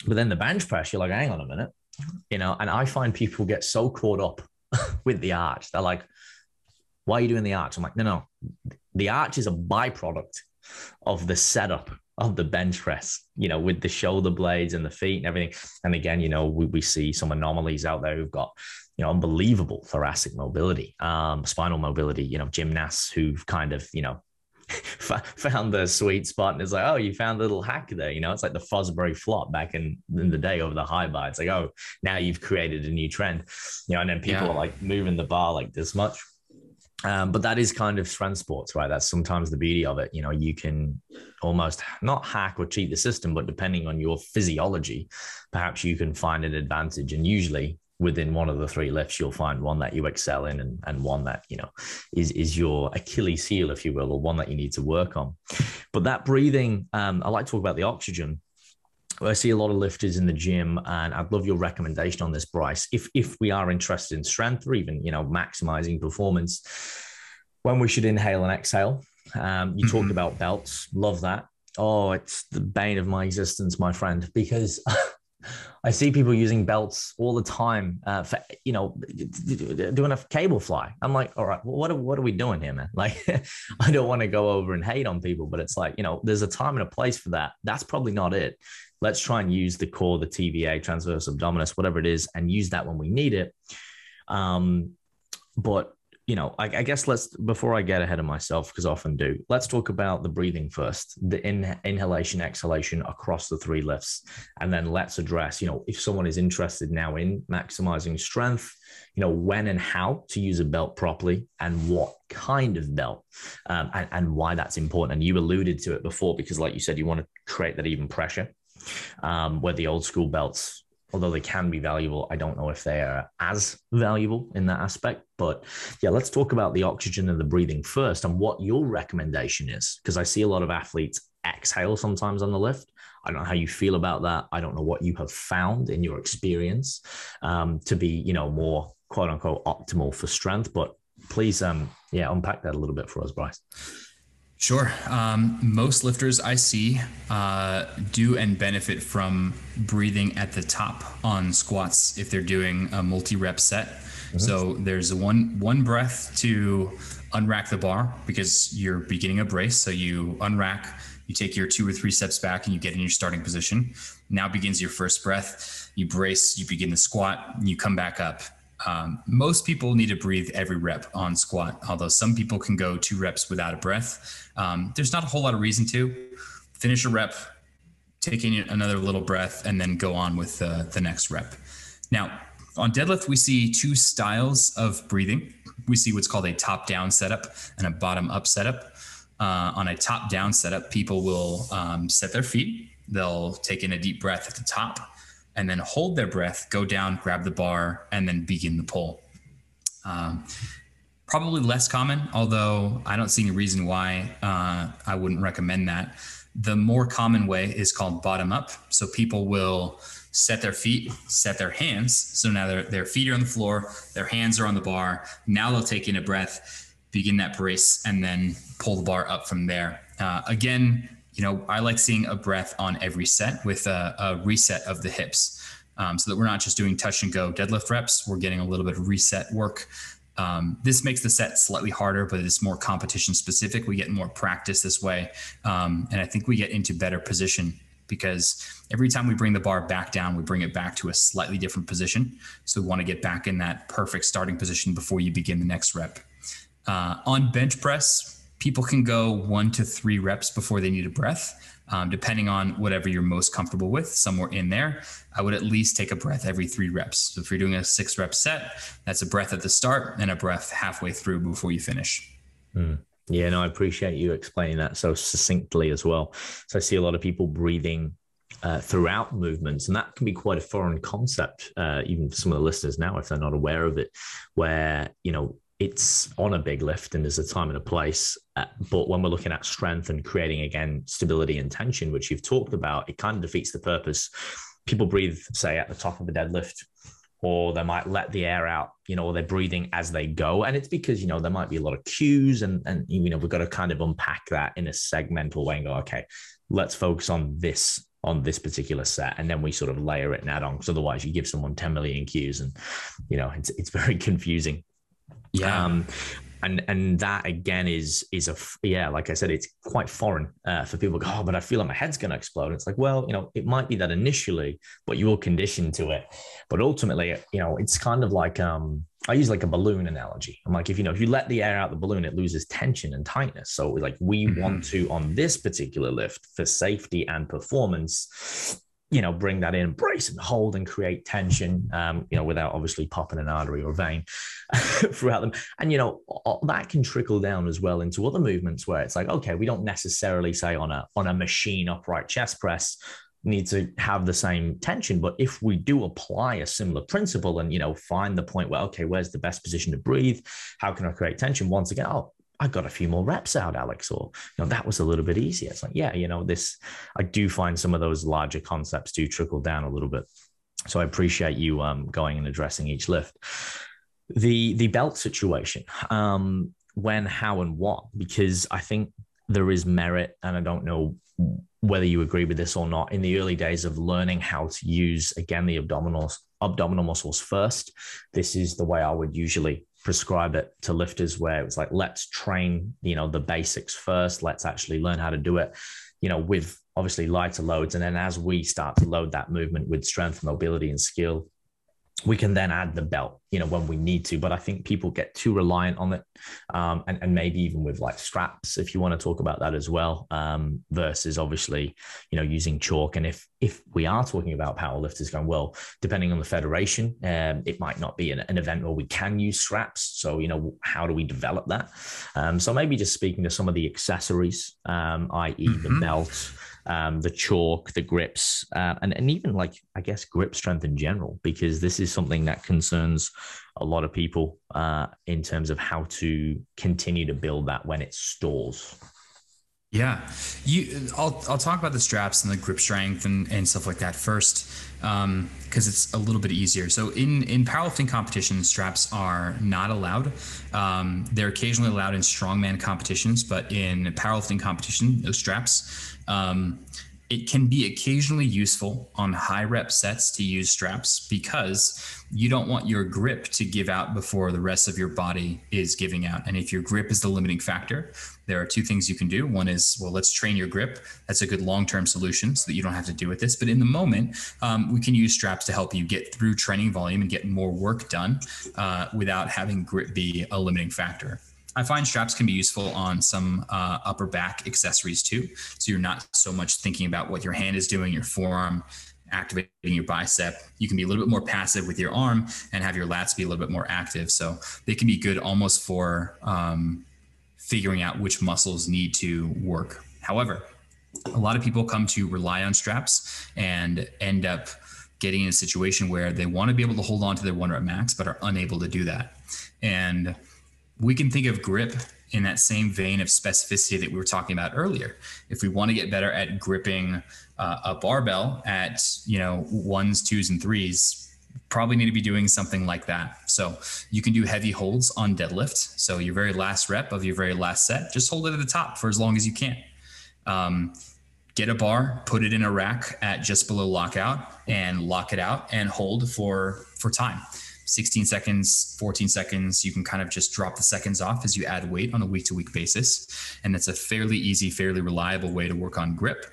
But then the bench press, you're like, hang on a minute, you know. And I find people get so caught up with the arch. They're like, why are you doing the arch? I'm like, no, no. The arch is a byproduct of the setup of the bench press, you know, with the shoulder blades and the feet and everything. And again, you know, we, we see some anomalies out there who've got, you know, unbelievable thoracic mobility, um, spinal mobility, you know, gymnasts who've kind of, you know, found the sweet spot and it's like, oh, you found a little hack there. You know, it's like the Fosbury flop back in, in the day over the high bar. It's like, oh, now you've created a new trend. You know, and then people yeah. are like moving the bar like this much. Um, but that is kind of strength sports, right? That's sometimes the beauty of it. You know, you can almost not hack or cheat the system, but depending on your physiology, perhaps you can find an advantage. And usually within one of the three lifts, you'll find one that you excel in and, and one that, you know, is, is your Achilles heel, if you will, or one that you need to work on. But that breathing, um, I like to talk about the oxygen. I see a lot of lifters in the gym, and I'd love your recommendation on this, Bryce. If if we are interested in strength or even you know maximizing performance, when we should inhale and exhale. Um, you mm-hmm. talked about belts, love that. Oh, it's the bane of my existence, my friend, because I see people using belts all the time uh, for you know doing a cable fly. I'm like, all right, what are, what are we doing here, man? Like, I don't want to go over and hate on people, but it's like you know, there's a time and a place for that. That's probably not it. let's try and use the core, the TVA, transverse abdominis, whatever it is, and use that when we need it. Um, but you know, I, I, guess let's before I get ahead of myself because I often do. Let's talk about the breathing first, the in, inhalation, exhalation across the three lifts, and then let's address. You know, if someone is interested now in maximizing strength, you know, when and how to use a belt properly, and what kind of belt, um, and, and why that's important. And you alluded to it before because, like you said, you want to create that even pressure. Um, where the old school belts although they can be valuable, I don't know if they are as valuable in that aspect. But yeah, let's talk about the oxygen and the breathing first and what your recommendation is. Because I see a lot of athletes exhale sometimes on the lift. I don't know how you feel about that. I don't know what you have found in your experience um, to be, you know, more quote unquote optimal for strength. But please, um, yeah, unpack that a little bit for us, Bryce. Sure. Um, most lifters I see uh, do and benefit from breathing at the top on squats if they're doing a multi-rep set. Mm-hmm. So there's one one breath to unrack the bar because you're beginning a brace. So you unrack, you take your two or three steps back, and you get in your starting position. Now begins your first breath. You brace, you begin the squat, you come back up um, most people need to breathe every rep on squat, although some people can go two reps without a breath. Um, there's not a whole lot of reason to. Finish a rep, taking another little breath, and then go on with uh, the next rep. Now, on deadlift, we see two styles of breathing. We see what's called a top down setup and a bottom up setup. Uh, on a top down setup, people will um, set their feet, they'll take in a deep breath at the top and then hold their breath, go down, grab the bar, and then begin the pull. Um, probably less common, although I don't see any reason why uh, I wouldn't recommend that. The more common way is called bottom up. So people will set their feet, set their hands. So now their, their feet are on the floor, their hands are on the bar. Now they'll take in a breath, begin that brace, and then pull the bar up from there. Uh, again, you know, I like seeing a breath on every set with a, a reset of the hips um, so that we're not just doing touch and go deadlift reps, we're getting a little bit of reset work. Um, this makes the set slightly harder, but it's more competition specific. We get more practice this way. Um, and I think we get into better position because every time we bring the bar back down, we bring it back to a slightly different position. So we want to get back in that perfect starting position before you begin the next rep. Uh, on bench press, people can go one to three reps before they need a breath, um, depending on whatever you're most comfortable with, somewhere in there. I would at least take a breath every three reps. So if you're doing a six rep set, that's a breath at the start and a breath halfway through before you finish. Mm. Yeah, no, I appreciate you explaining that so succinctly as well. So I see a lot of people breathing uh, throughout movements, and that can be quite a foreign concept, uh, even for some of the listeners now, if they're not aware of it, where you know it's on a big lift and there's a time and a place. Uh, but when we're looking at strength and creating again stability and tension, which you've talked about, it kind of defeats the purpose. People breathe, say, at the top of a deadlift, or they might let the air out, you know, or they're breathing as they go. And it's because, you know, there might be a lot of cues and, and you know, we've got to kind of unpack that in a segmental way and go, okay, let's focus on this on this particular set and then we sort of layer it and add on because otherwise you give someone 10 million cues and you know it's, it's very confusing yeah. Um, and and that again is is a yeah like i said it's quite foreign uh, for people to go oh but i feel like my head's going to explode it's like well you know it might be that initially but you're conditioned to it but ultimately you know it's kind of like um i use like a balloon analogy i'm like if you know if you let the air out the balloon it loses tension and tightness so like we mm-hmm. want to on this particular lift for safety and performance you know, bring that in, brace and hold and create tension, um, you know, without obviously popping an artery or vein throughout them. And, you know, that can trickle down as well into other movements where it's like, okay, we don't necessarily say on a, on a machine upright chest press, need to have the same tension. But if we do apply a similar principle and, you know, find the point where, okay, where's the best position to breathe? How can I create tension? Once again, oh, I got a few more reps out, Alex, or you know, that was a little bit easier. It's like, yeah, you know, this I do find some of those larger concepts do trickle down a little bit. So I appreciate you um, going and addressing each lift. The the belt situation, um, when, how, and what, because I think there is merit, and I don't know whether you agree with this or not. In the early days of learning how to use again the abdominal abdominal muscles first, this is the way I would usually prescribe it to lifters where it's like let's train you know the basics first let's actually learn how to do it you know with obviously lighter loads. And then as we start to load that movement with strength, mobility, and skill, we can then add the belt, you know, when we need to. But I think people get too reliant on it, um, and, and maybe even with like straps, if you want to talk about that as well, um, versus obviously, you know, using chalk. And if if we are talking about powerlifters going well, depending on the federation, um, it might not be an, an, event where we can use straps. So you know, how do we develop that? Um, so maybe just speaking to some of the accessories, um, i.e., mm-hmm. the belt um, the chalk, the grips, uh, and, and even like, I guess, grip strength in general, because this is something that concerns a lot of people uh, in terms of how to continue to build that when it stalls. Yeah, you. I'll I'll talk about the straps and the grip strength and, and stuff like that first, because um, it's a little bit easier. So in in powerlifting competitions, straps are not allowed. Um, they're occasionally allowed in strongman competitions, but in powerlifting competition, no straps. Um, it can be occasionally useful on high rep sets to use straps because you don't want your grip to give out before the rest of your body is giving out. And if your grip is the limiting factor, there are two things you can do. One is, well, let's train your grip. That's a good long term solution so that you don't have to do with this. But in the moment, um, we can use straps to help you get through training volume and get more work done uh, without having grip be a limiting factor. I find straps can be useful on some uh, upper back accessories too. So you're not so much thinking about what your hand is doing, your forearm, activating your bicep. You can be a little bit more passive with your arm and have your lats be a little bit more active. So they can be good almost for um, figuring out which muscles need to work. However, a lot of people come to rely on straps and end up getting in a situation where they want to be able to hold on to their one rep max, but are unable to do that. And we can think of grip in that same vein of specificity that we were talking about earlier. If we want to get better at gripping uh, a barbell at you know ones, twos, and threes, probably need to be doing something like that. So you can do heavy holds on deadlift. So your very last rep of your very last set, just hold it at the top for as long as you can. Um, get a bar, put it in a rack at just below lockout, and lock it out and hold for for time. 16 seconds, 14 seconds. You can kind of just drop the seconds off as you add weight on a week to week basis. And that's a fairly easy, fairly reliable way to work on grip.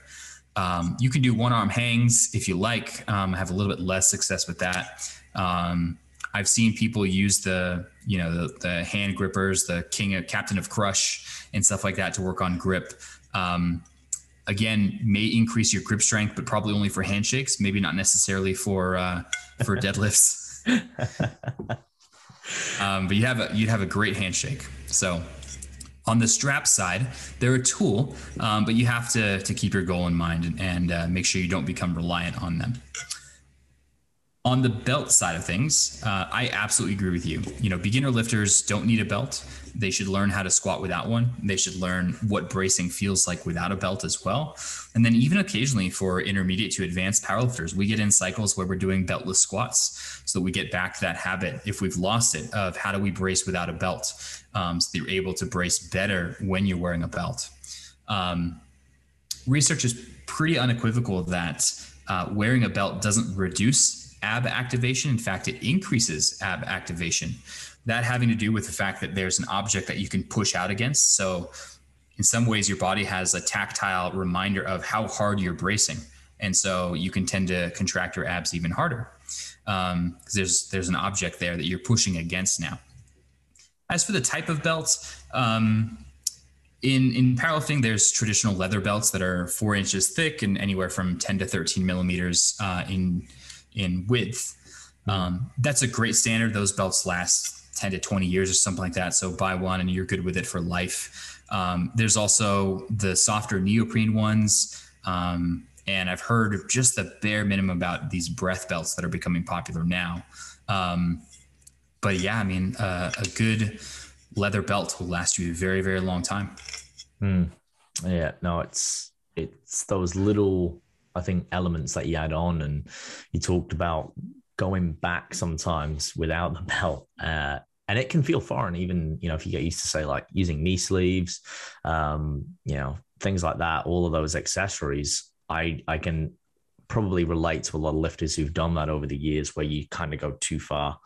Um, you can do one arm hangs if you like. Um, have a little bit less success with that. Um, I've seen people use the, you know, the, the, hand grippers, the king of captain of crush and stuff like that to work on grip. Um, again, may increase your grip strength, but probably only for handshakes, maybe not necessarily for, uh, for deadlifts. Um, but you have a you'd have a great handshake. So on the strap side, they're a tool, um, but you have to to keep your goal in mind and, and uh, make sure you don't become reliant on them. On the belt side of things, uh, I absolutely agree with you. You know, beginner lifters don't need a belt. They should learn how to squat without one. They should learn what bracing feels like without a belt as well. And then even occasionally for intermediate to advanced powerlifters, we get in cycles where we're doing beltless squats so that we get back that habit if we've lost it of how do we brace without a belt um, so you're able to brace better when you're wearing a belt. Um, research is pretty unequivocal that uh, wearing a belt doesn't reduce ab activation. In fact, it increases ab activation. That having to do with the fact that there's an object that you can push out against. So, in some ways, your body has a tactile reminder of how hard you're bracing. And so you can tend to contract your abs even harder because um, there's there's an object there that you're pushing against now. As for the type of belts, um, in in powerlifting, there's traditional leather belts that are four inches thick and anywhere from 10 to 13 millimeters uh, in in width. Um, that's a great standard. Those belts last 10 to 20 years or something like that. So buy one and you're good with it for life. Um, there's also the softer neoprene ones. Um, and I've heard just the bare minimum about these breath belts that are becoming popular now. Um, but yeah, I mean, uh, a good leather belt will last you a very, very long time. Mm. Yeah, no, it's it's those little I think elements that you add on, and you talked about going back sometimes without the belt. Uh, and it can feel foreign, even you know if you get used to say like using knee sleeves, um, you know things like that. All of those accessories, I I can probably relate to a lot of lifters who've done that over the years, where you kind of go too far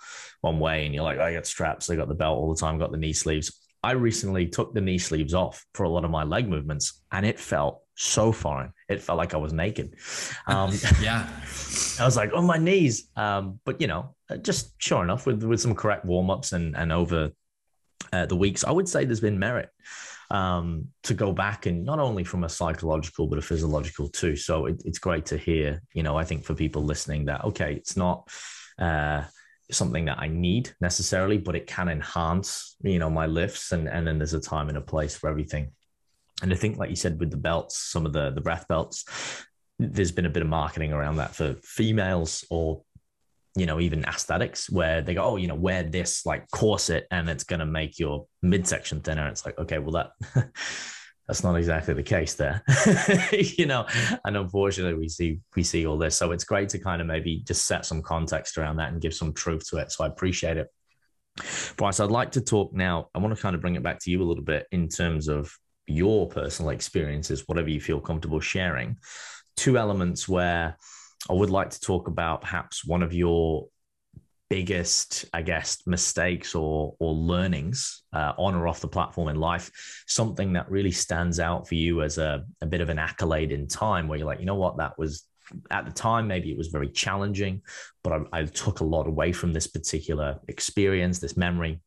one way, and you're like, I got straps, I got the belt all the time, got the knee sleeves. I recently took the knee sleeves off for a lot of my leg movements, and it felt so foreign. It felt like I was naked. Um, yeah, I was like, oh my knees. Um, but you know, uh, just sure enough, with with some correct warm ups and and over uh, the weeks, I would say there's been merit um, to go back and not only from a psychological but a physiological too. So it, it's great to hear. You know, I think for people listening that okay, it's not. Uh, something that I need necessarily, but it can enhance, you know, my lifts and and then there's a time and a place for everything. And I think, like you said, with the belts, some of the the breath belts, there's been a bit of marketing around that for females or you know even aesthetics where they go oh you know wear this like corset and it's going to make your midsection thinner. It's like okay well that that's not exactly the case there. You know and unfortunately we see we see all this. So it's great to kind of maybe just set some context around that and give some truth to it. So i appreciate it. Bryce i'd like to talk now i want to kind of bring it back to you a little bit in terms of your personal experiences, whatever you feel comfortable sharing. Two elements where I would like to talk about perhaps one of your biggest, I guess, mistakes or or learnings uh, on or off the platform in life. Something that really stands out for you as a, a bit of an accolade in time, where you're like, you know what, that was at the time maybe it was very challenging, but I, I took a lot away from this particular experience, this memory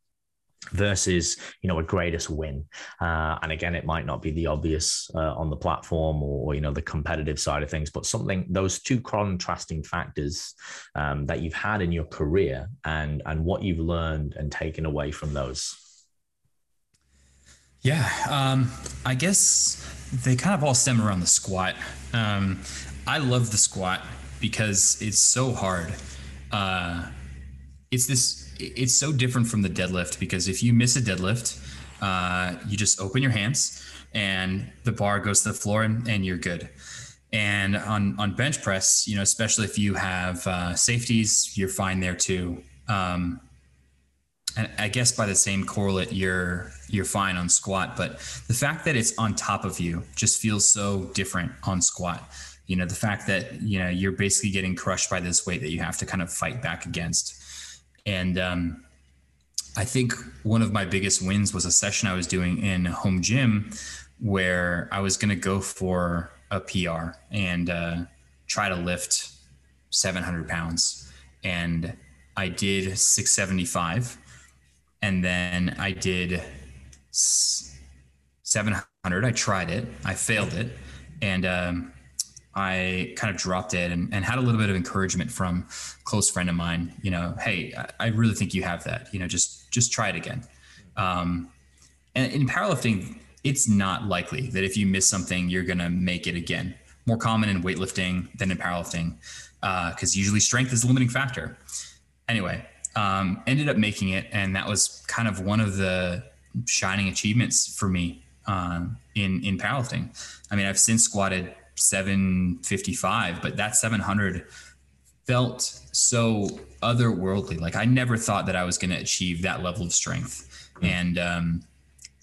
versus you know a greatest win. Uh, and again it might not be the obvious uh, on the platform or you know the competitive side of things but something those two contrasting factors um, that you've had in your career and and what you've learned and taken away from those. Yeah um, i guess they kind of all stem around the squat. Um, i love the squat because it's so hard. Uh, it's this it's so different from the deadlift because if you miss a deadlift, uh, you just open your hands and the bar goes to the floor and, and you're good. And on on bench press, you know, especially if you have uh, safeties, you're fine there too. Um, and I guess by the same correlate, you're you're fine on squat. But the fact that it's on top of you just feels so different on squat. You know, the fact that you know you're basically getting crushed by this weight that you have to kind of fight back against. And um, I think one of my biggest wins was a session I was doing in home gym where I was going to go for a PR and uh, try to lift 700 pounds. And I did 675. And then I did 700. I tried it, I failed it. And um, I kind of dropped it and, and, had a little bit of encouragement from a close friend of mine, you know, hey, I really think you have that, you know, just, just try it again. Um, and in powerlifting, it's not likely that if you miss something, you're going to make it again. More common in weightlifting than in powerlifting, because uh, usually strength is the limiting factor. Anyway, um, ended up making it. And that was kind of one of the shining achievements for me um, in, in powerlifting. I mean, I've since squatted 755, but that 700 felt so otherworldly. Like I never thought that I was going to achieve that level of strength. Mm. And um,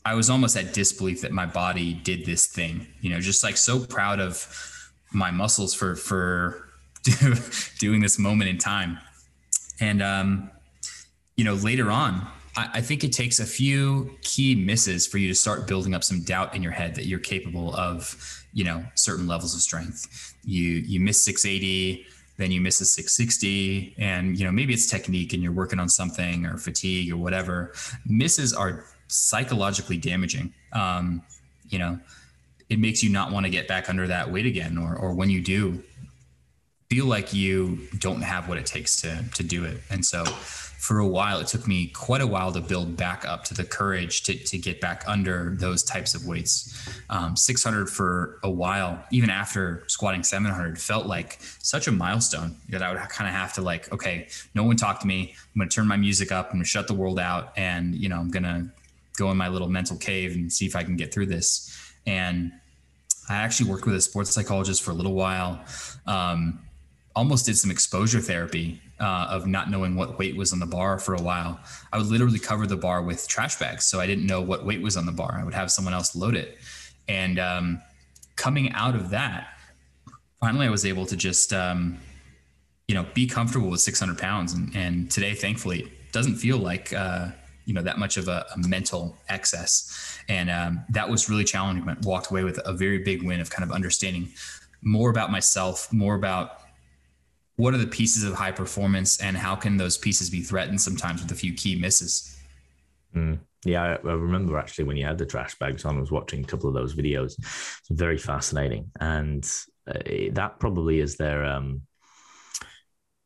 I was almost at disbelief that my body did this thing, you know, just like so proud of my muscles for, for doing this moment in time. And, um, you know, later on, I, I think it takes a few key misses for you to start building up some doubt in your head that you're capable of you know certain levels of strength. You you miss 680 then you miss a 660 and you know maybe it's technique and you're working on something or fatigue or whatever. Misses are psychologically damaging. Um, you know it makes you not want to get back under that weight again or or when you do feel like you don't have what it takes to to do it and so for a while, it took me quite a while to build back up to the courage to, to get back under those types of weights. Um, 600 for a while, even after squatting 700, felt like such a milestone that I would kind of have to like, okay, no one talk to me. I'm going to turn my music up. I'm going to shut the world out. And, you know, I'm going to go in my little mental cave and see if I can get through this. And I actually worked with a sports psychologist for a little while. Um, almost did some exposure therapy uh, of not knowing what weight was on the bar for a while. I would literally cover the bar with trash bags, so I didn't know what weight was on the bar. I would have someone else load it, and um, coming out of that, finally, I was able to just um, you know be comfortable with 600 pounds, and, and today, thankfully, it doesn't feel like uh, you know that much of a, a mental excess, and um, that was really challenging. But walked away with a very big win of kind of understanding more about myself, more about what are the pieces of high performance, and how can those pieces be threatened sometimes with a few key misses. Mm. Yeah, I, remember actually when you had the trash bags on, I was watching a couple of those videos. It's very fascinating, and uh, that probably is their. Um,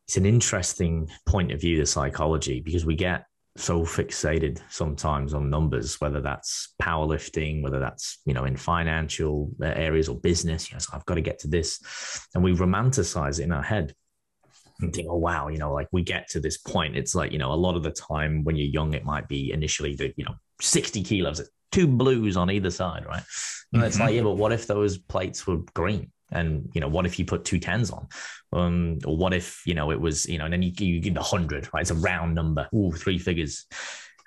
it's an interesting point of view, the psychology, because we get so fixated sometimes on numbers, whether that's powerlifting, whether that's you know in financial uh, areas or business. So I've got to get to this, and we romanticize it in our head and think, oh wow, you know, like we get to this point. It's like you know, a lot of the time when you're young, it might be initially the you know 60 kilos, two blues on either side, right? And mm-hmm. it's like, yeah, but what if those plates were green? And you know, what if you put two tens on? Um, or what if you know it was you know, and then you you get the hundred, right? It's a round number, ooh, three figures.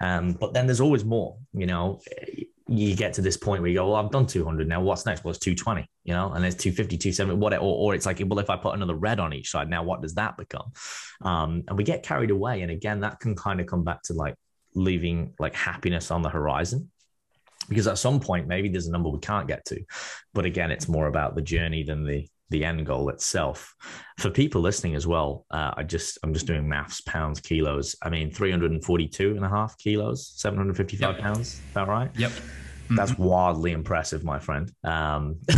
Um, but then there's always more. You know, you get to this point where you go, well, I've done 200 now. What's next? Well, it's 220. You know, and there's 250, 270, what, or, or it's like, well, if I put another red on each side, now what does that become? Um, and we get carried away. And again, that can kind of come back to like leaving like happiness on the horizon because at some point maybe there's a number we can't get to but again it's more about the journey than the the end goal itself for people listening as well uh, i just i'm just doing maths pounds kilos i mean 342 and a half kilos 755 yep. pounds is that right yep that's mm-hmm. wildly impressive, my friend. Um,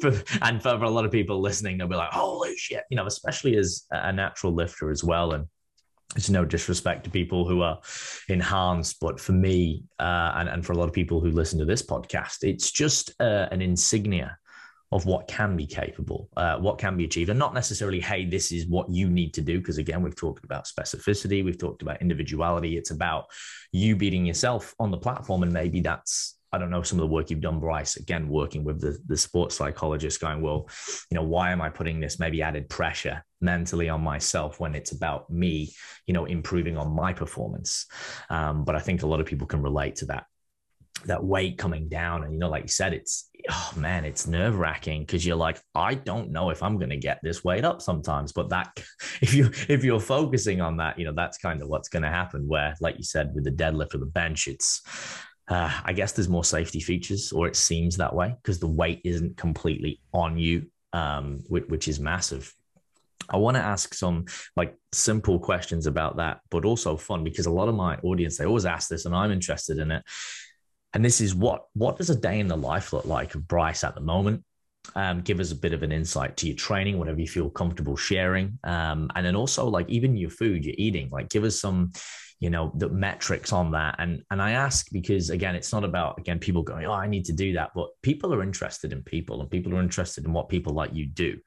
for, and for, for, a lot of people listening, they'll be like, "Holy shit!" You know, especially as a natural lifter as well. And it's no disrespect to people who are enhanced, but for me uh, and, and for a lot of people who listen to this podcast, it's just uh, an insignia of what can be capable, uh, what can be achieved, and not necessarily, hey, this is what you need to do. Because again, we've talked about specificity, we've talked about individuality. It's about you beating yourself on the platform, and maybe that's I don't know some of the work you've done, Bryce. Again, working with the the sports psychologist, going, well, you know, why am I putting this maybe added pressure mentally on myself when it's about me, you know, improving on my performance? Um, but I think a lot of people can relate to that that weight coming down, and you know, like you said, it's oh man, it's nerve wracking because you're like, I don't know if I'm going to get this weight up sometimes. But that, if you if you're focusing on that, you know, that's kind of what's going to happen. Where, like you said, with the deadlift or the bench, it's uh, I guess there's more safety features, or it seems that way, because the weight isn't completely on you, um, which, which is massive. I want to ask some like simple questions about that, but also fun because a lot of my audience they always ask this, and I'm interested in it. And this is what what does a day in the life look like of Bryce at the moment? Um, give us a bit of an insight to your training, whatever you feel comfortable sharing, um, and then also like even your food you're eating. Like give us some you know the metrics on that. And and i ask because again it's not about again people going oh i need to do that but people are interested in people and people are interested in what people like you do.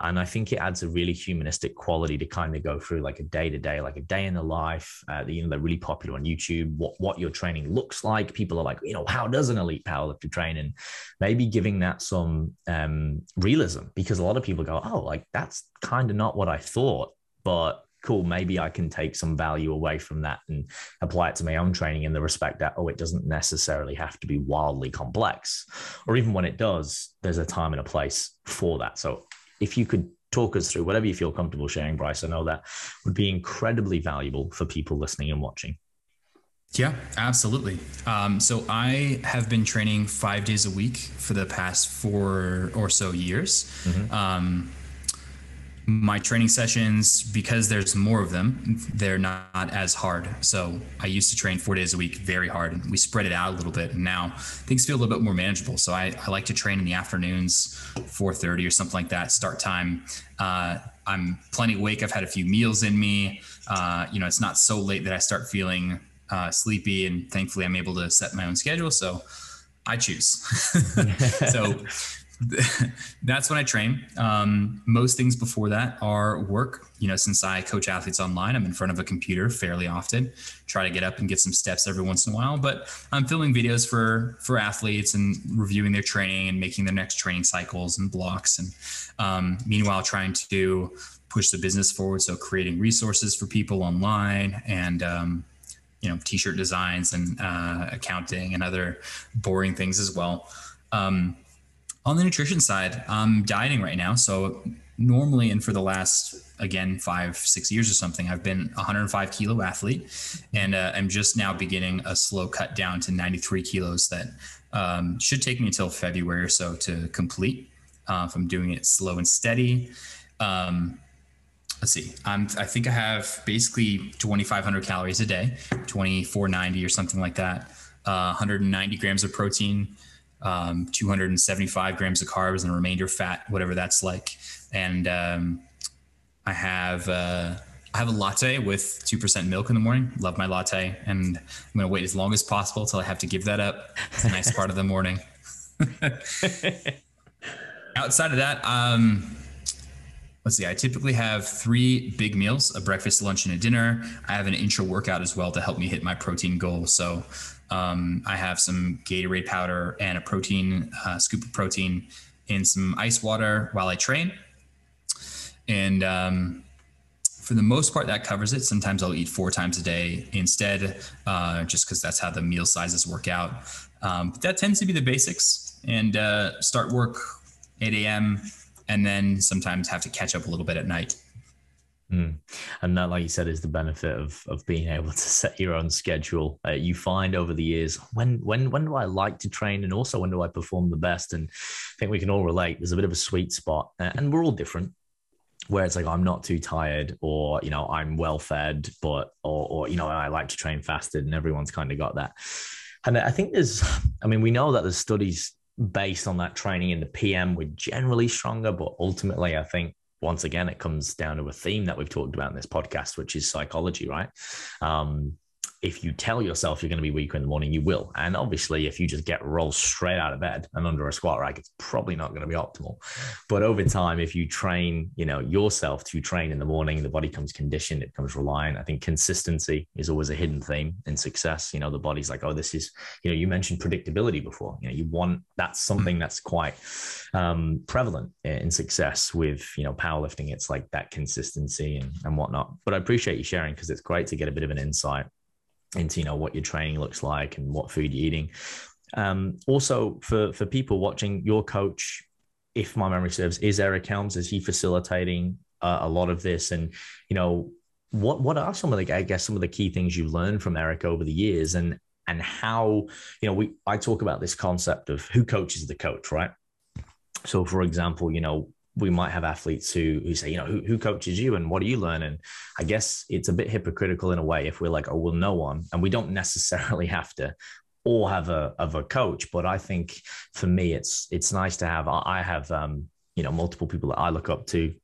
And i think it adds a really humanistic quality to kind of go through like a day to day like a day in the life uh, you know they're really popular on youtube what what your training looks like. People are like you know how does an elite powerlifter train? And maybe giving that some um realism because a lot of people go oh like that's kind of not what i thought. But cool, maybe I can take some value away from that and apply it to my own training in the respect that, oh, it doesn't necessarily have to be wildly complex. Or even when it does, there's a time and a place for that. So if you could talk us through whatever you feel comfortable sharing, Bryce, I know that would be incredibly valuable for people listening and watching. Yeah, absolutely. Um, so I have been training five days a week for the past four or so years. Mm-hmm. Um, my training sessions because there's more of them they're not, as hard. So i used to train four days a week very hard and we spread it out a little bit. And now things feel a little bit more manageable. So i, I like to train in the afternoons 4.30 or something like that start time. Uh, i'm plenty awake. I've had a few meals in me. Uh, you know it's not so late that i start feeling uh, sleepy and thankfully i'm able to set my own schedule. So i choose. So that's when I train. Um, most things before that are work. You know, since I coach athletes online, I'm in front of a computer fairly often. Try to get up and get some steps every once in a while. But I'm filming videos for for athletes and reviewing their training and making their next training cycles and blocks. And um, meanwhile, trying to push the business forward. So creating resources for people online and um, you know t-shirt designs and uh, accounting and other boring things as well. Um, on the nutrition side, I'm dieting right now. So normally, and for the last again five six years or something i've been 105 kilo athlete. And uh, i'm just now beginning a slow cut down to 93 kilos that um, should take me until february or so to complete uh, if i'm doing it slow and steady. Um, let's see. I'm i think i have basically 2500 calories a day 2490 or something like that uh, 190 grams of protein um, 275 grams of carbs and the remainder fat, whatever that's like. And um, I have uh, I have a latte with two percent milk in the morning. Love my latte, and I'm gonna wait as long as possible till I have to give that up. It's a nice part of the morning. Outside of that, um, let's see. I typically have three big meals: a breakfast, lunch, and a dinner. I have an intra workout as well to help me hit my protein goal. So um, I have some Gatorade powder and a protein uh, scoop of protein in some ice water while I train. And um, for the most part, that covers it. Sometimes I'll eat four times a day instead, uh, just because that's how the meal sizes work out. Um, but that tends to be the basics. And uh, start work 8 a.m. and then sometimes have to catch up a little bit at night. Mm. And that, like you said, is the benefit of of being able to set your own schedule. Uh, you find over the years when when when do I like to train, and also when do I perform the best. And I think we can all relate. There's a bit of a sweet spot, and we're all different. Where it's like I'm not too tired, or you know I'm well fed, but or or you know I like to train fasted, and everyone's kind of got that. And I think there's, I mean, we know that there's studies based on that training in the PM. We're generally stronger, but ultimately, I think once again, it comes down to a theme that we've talked about in this podcast, which is psychology, right? Um, if you tell yourself you're going to be weaker in the morning, you will. And obviously, if you just get rolled straight out of bed and under a squat rack, it's probably not going to be optimal. But over time, if you train, you know, yourself to train in the morning, the body comes conditioned, it becomes reliant. I think consistency is always a hidden theme in success. You know, the body's like, oh, this is, you know, you mentioned predictability before. You know, you want that's something mm. that's quite um, prevalent in success with, you know, powerlifting. It's like that consistency and, and whatnot. But I appreciate you sharing because it's great to get a bit of an insight into you know what your training looks like and what food you're eating. Um, also, for for people watching, your coach, if my memory serves, is Eric Helms. Is he facilitating uh, a lot of this? And you know, what what are some of the I guess some of the key things you've learned from Eric over the years, and and how you know we I talk about this concept of who coaches the coach, right? So, for example, you know, we might have athletes who who say, you know, who, who coaches you and what are you learning? I guess it's a bit hypocritical in a way if we're like, oh, well, no one, and we don't necessarily have to all have a of a coach. But I think for me, it's it's nice to have. I have um, you know multiple people that I look up to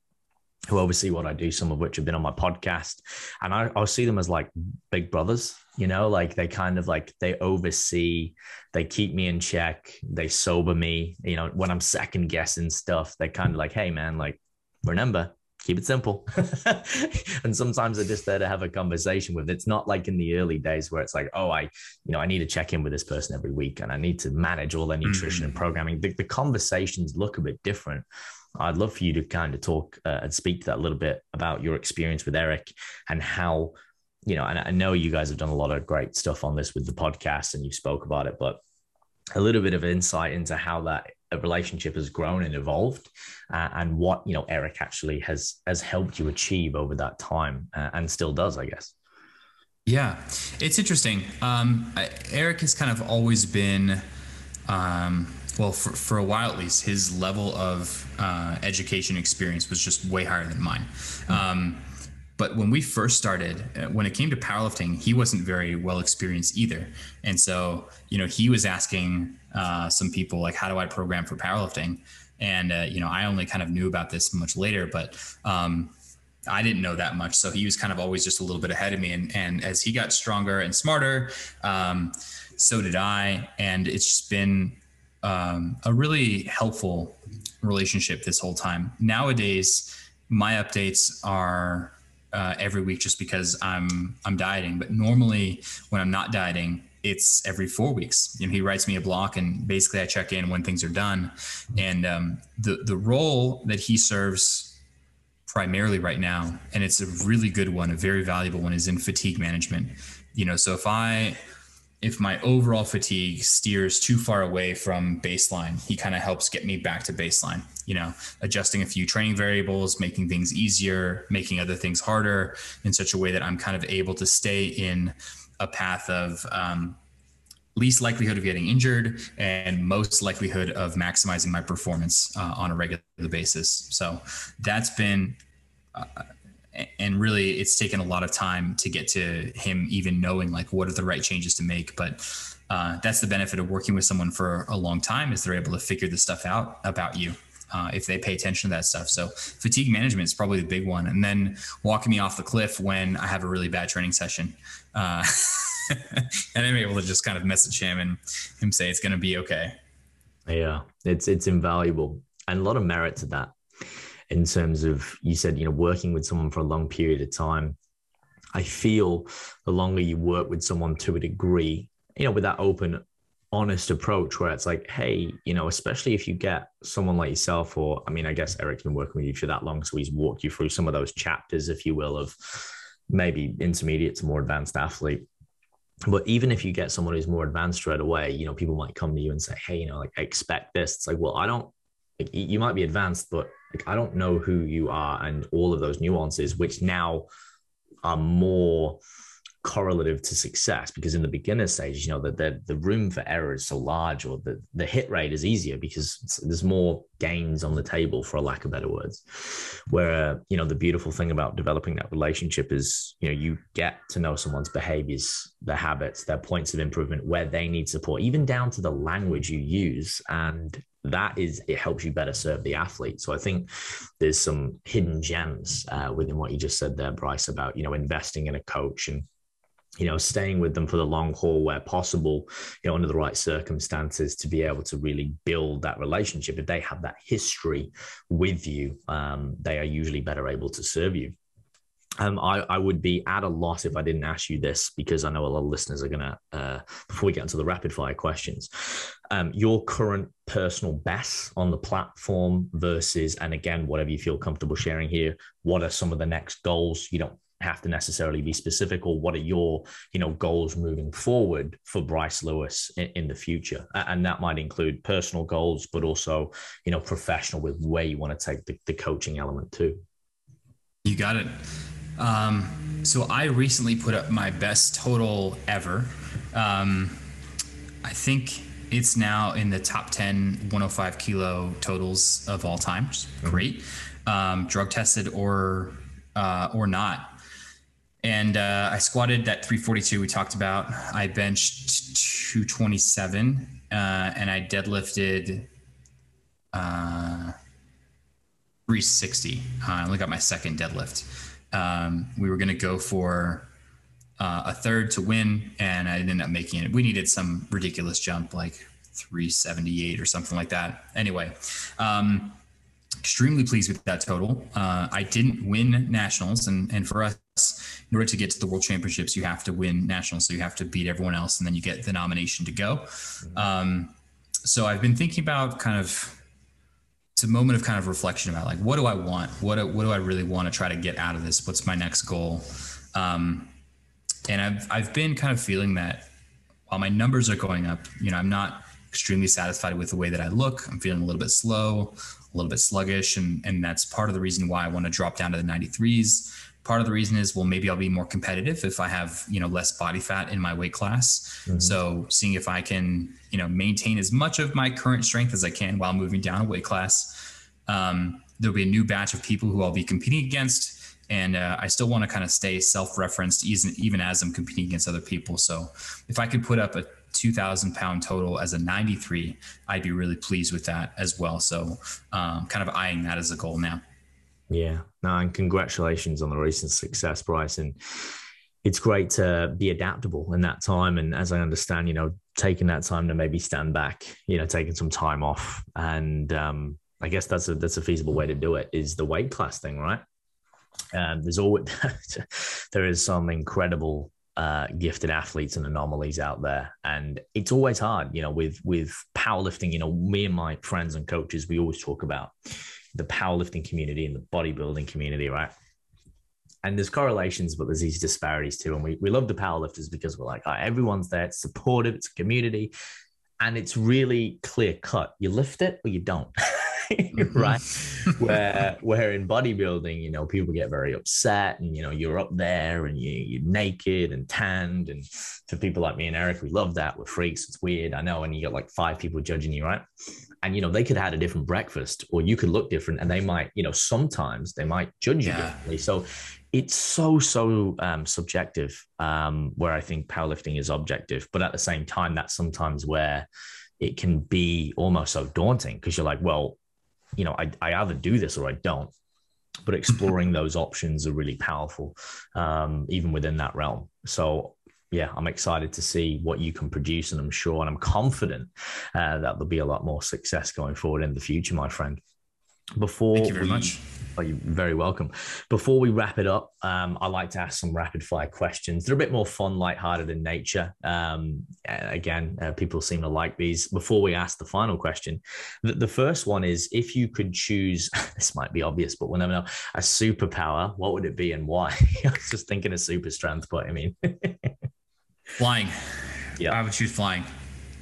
who oversee what I do, some of which have been on my podcast. And I, I'll see them as like big brothers, you know, like they kind of like they oversee, they keep me in check, they sober me, you know, when I'm second guessing stuff, they kind of like, hey man, like remember, keep it simple. and sometimes they're just there to have a conversation with. It's not like in the early days where it's like, oh, I, you know, I need to check in with this person every week and I need to manage all their nutrition mm-hmm. and programming. The, the conversations look a bit different I'd love for you to kind of talk uh, and speak to that a little bit about your experience with Eric and how, you know, and I know you guys have done a lot of great stuff on this with the podcast and you spoke about it, but a little bit of insight into how that relationship has grown and evolved uh, and what, you know, Eric actually has, has helped you achieve over that time uh, and still does, I guess. Yeah, it's interesting. Um, Eric has kind of always been, um, well, for, for a while at least, his level of uh, education experience was just way higher than mine. Um, but when we first started, uh, when it came to powerlifting, he wasn't very well experienced either. And so, you know, he was asking uh, some people, like, how do I program for powerlifting? And, uh, you know, I only kind of knew about this much later, but um, I didn't know that much. So he was kind of always just a little bit ahead of me. And, and as he got stronger and smarter, um, so did I. And it's just been um, a really helpful relationship this whole time. Nowadays, my updates are uh, every week just because I'm I'm dieting. But normally, when I'm not dieting, it's every four weeks. You know, he writes me a block, and basically I check in when things are done. And um, the the role that he serves primarily right now, and it's a really good one, a very valuable one, is in fatigue management. You know, so if I if my overall fatigue steers too far away from baseline, he kind of helps get me back to baseline, you know, adjusting a few training variables, making things easier, making other things harder in such a way that I'm kind of able to stay in a path of um, least likelihood of getting injured and most likelihood of maximizing my performance uh, on a regular basis. So that's been uh, and really it's taken a lot of time to get to him even knowing like what are the right changes to make. But uh, that's the benefit of working with someone for a long time is they're able to figure this stuff out about you uh, if they pay attention to that stuff. So fatigue management is probably the big one. And then walking me off the cliff when i have a really bad training session uh, and i'm able to just kind of message him and him say it's going to be okay. Yeah it's it's invaluable. And a lot of merit to that in terms of you said you know working with someone for a long period of time. I feel the longer you work with someone to a degree you know with that open honest approach where it's like hey you know especially if you get someone like yourself or i mean i guess eric's been working with you for that long so he's walked you through some of those chapters if you will of maybe intermediate to more advanced athlete. But even if you get someone who's more advanced straight away you know people might come to you and say hey you know like expect this. It's like well i don't like, you might be advanced but like I don't know who you are and all of those nuances, which now are more correlative to success because in the beginner stage, you know, the, the, the room for error is so large or the, the hit rate is easier because there's more gains on the table for a lack of better words. Where, uh, you know, the beautiful thing about developing that relationship is, you know, you get to know someone's behaviors, their habits, their points of improvement, where they need support, even down to the language you use. And that is it helps you better serve the athlete. So i think there's some hidden gems uh, within what you just said there bryce about you know investing in a coach and you know staying with them for the long haul where possible you know under the right circumstances to be able to really build that relationship. If they have that history with you um, they are usually better able to serve you um, I, I, would be at a loss if I didn't ask you this because I know a lot of listeners are going to, uh, before we get into the rapid fire questions, um, your current personal best on the platform versus, and again, whatever you feel comfortable sharing here, what are some of the next goals? You don't have to necessarily be specific or what are your you know goals moving forward for bryce lewis in, in, the future? And that might include personal goals but also you know professional with where you want to take the, the coaching element too. You got it um, so I recently put up my best total ever. Um, I think it's now in the top 10 105 kilo totals of all time. Great. Um, drug tested or uh, or not. And uh, I squatted that 342 we talked about. I benched 227 uh, and I deadlifted uh, 360. Uh, I only got my second deadlift. Um, we were going to go for uh, a third to win, and I ended up making it. We needed some ridiculous jump, like 378 or something like that. Anyway, um, extremely pleased with that total. Uh, I didn't win nationals, and and for us, in order to get to the world championships, you have to win nationals. So you have to beat everyone else, and then you get the nomination to go. Mm-hmm. Um, so I've been thinking about kind of it's a moment of kind of reflection about like what do I want? What do, what do I really want to try to get out of this? What's my next goal? Um, and I've I've been kind of feeling that while my numbers are going up, you know, I'm not extremely satisfied with the way that I look. I'm feeling a little bit slow, a little bit sluggish, and and that's part of the reason why I want to drop down to the 93s part of the reason is well maybe i'll be more competitive if i have you know less body fat in my weight class. Mm-hmm. so seeing if i can you know maintain as much of my current strength as i can while moving down a weight class. Um, there'll be a new batch of people who i'll be competing against and uh, i still want to kind of stay self-referenced even, even as i'm competing against other people. So if i could put up a 2000 pound total as a 93 i'd be really pleased with that as well. So um, kind of eyeing that as a goal now. Yeah, and congratulations on the recent success, Bryce. And it's great to be adaptable in that time. And as I understand, you know, taking that time to maybe stand back, you know, taking some time off. And um, I guess that's a that's a feasible way to do it is the weight class thing, right? Um, there's always there is some incredible uh, gifted athletes and anomalies out there, and it's always hard, you know, with with powerlifting. You know, me and my friends and coaches, we always talk about the powerlifting community and the bodybuilding community, right? and there's correlations, but there's these disparities too. And we, we love the powerlifters because we're like, oh, everyone's there, it's supportive, it's a community, and it's really clear cut. You lift it or you don't. Mm-hmm. right? where where in bodybuilding, you know, people get very upset and you know, you're up there and you you're naked and tanned. And for people like me and Eric, we love that. We're freaks, it's weird. I know, and you got like five people judging you, right? And you know, they could have had a different breakfast or you could look different and they might, you know, sometimes they might judge you yeah. differently. So it's so so um, subjective um, where i think powerlifting is objective but at the same time that's sometimes where it can be almost so daunting because you're like well you know, I, I either do this or I don't. But exploring those options are really powerful, um, even within that realm. So yeah, I'm excited to see what you can produce, and I'm sure and I'm confident uh, that there'll be a lot more success going forward in the future, my friend. Before Thank you very we, much. Oh, you're very welcome. Before we wrap it up, um, I like to ask some rapid fire questions. They're a bit more fun, lighthearted in nature. Um, again, uh, people seem to like these. Before we ask the final question, the, the first one is if you could choose, this might be obvious, but we'll never know, a superpower, what would it be and why? I was just thinking of super strength, but I mean, flying. Yeah. I would choose flying.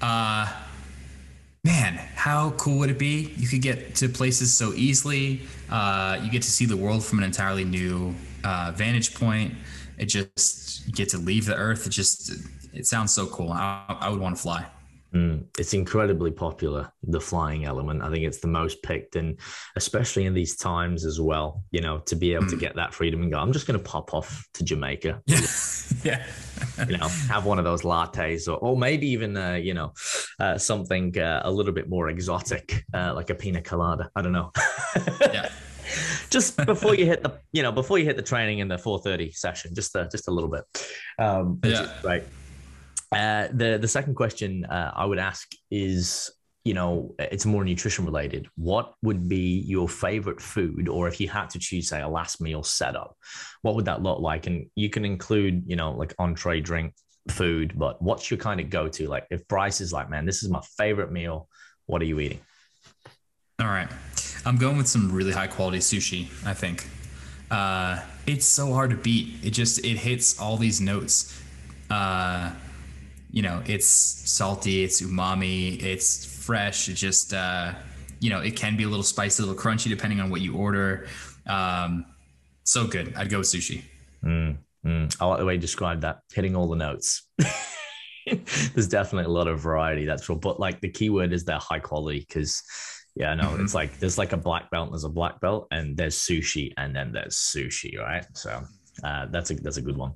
Uh, man, how cool would it be? You could get to places so easily. Uh, you get to see the world from an entirely new uh, vantage point. It just you get to leave the earth. It just it sounds so cool. I, I would want to fly. Mm, it's incredibly popular, the flying element. I think it's the most picked, and especially in these times as well, you know, to be able mm. to get that freedom and go, I'm just going to pop off to Jamaica. Yeah. yeah. you know, have one of those lattes or, or maybe even, uh, you know, uh, something uh, a little bit more exotic, uh, like a pina colada. I don't know. yeah. just before you hit the, you know, before you hit the training in the 430 session, just, a, just a little bit. Um, yeah. Right. Uh, the the second question uh, I would ask is, you know, it's more nutrition related. What would be your favorite food, or if you had to choose, say, a last meal setup, what would that look like? And you can include, you know, like entree, drink, food, but what's your kind of go to? Like, if Bryce is like, man, this is my favorite meal, what are you eating? All right, I'm going with some really high quality sushi. I think uh, it's so hard to beat. It just it hits all these notes. Uh, you know, it's salty, it's umami, it's fresh. It just, uh, you know, it can be a little spicy, a little crunchy, depending on what you order. Um, so good. I'd go with sushi. Mm, mm. I like the way you described that, hitting all the notes. There's definitely a lot of variety, that's true. But like the key word is they're high quality because, yeah, no, mm-hmm. it's like there's like a black belt, and there's a black belt, and there's sushi, and then there's sushi, right? So uh, that's a that's a good one.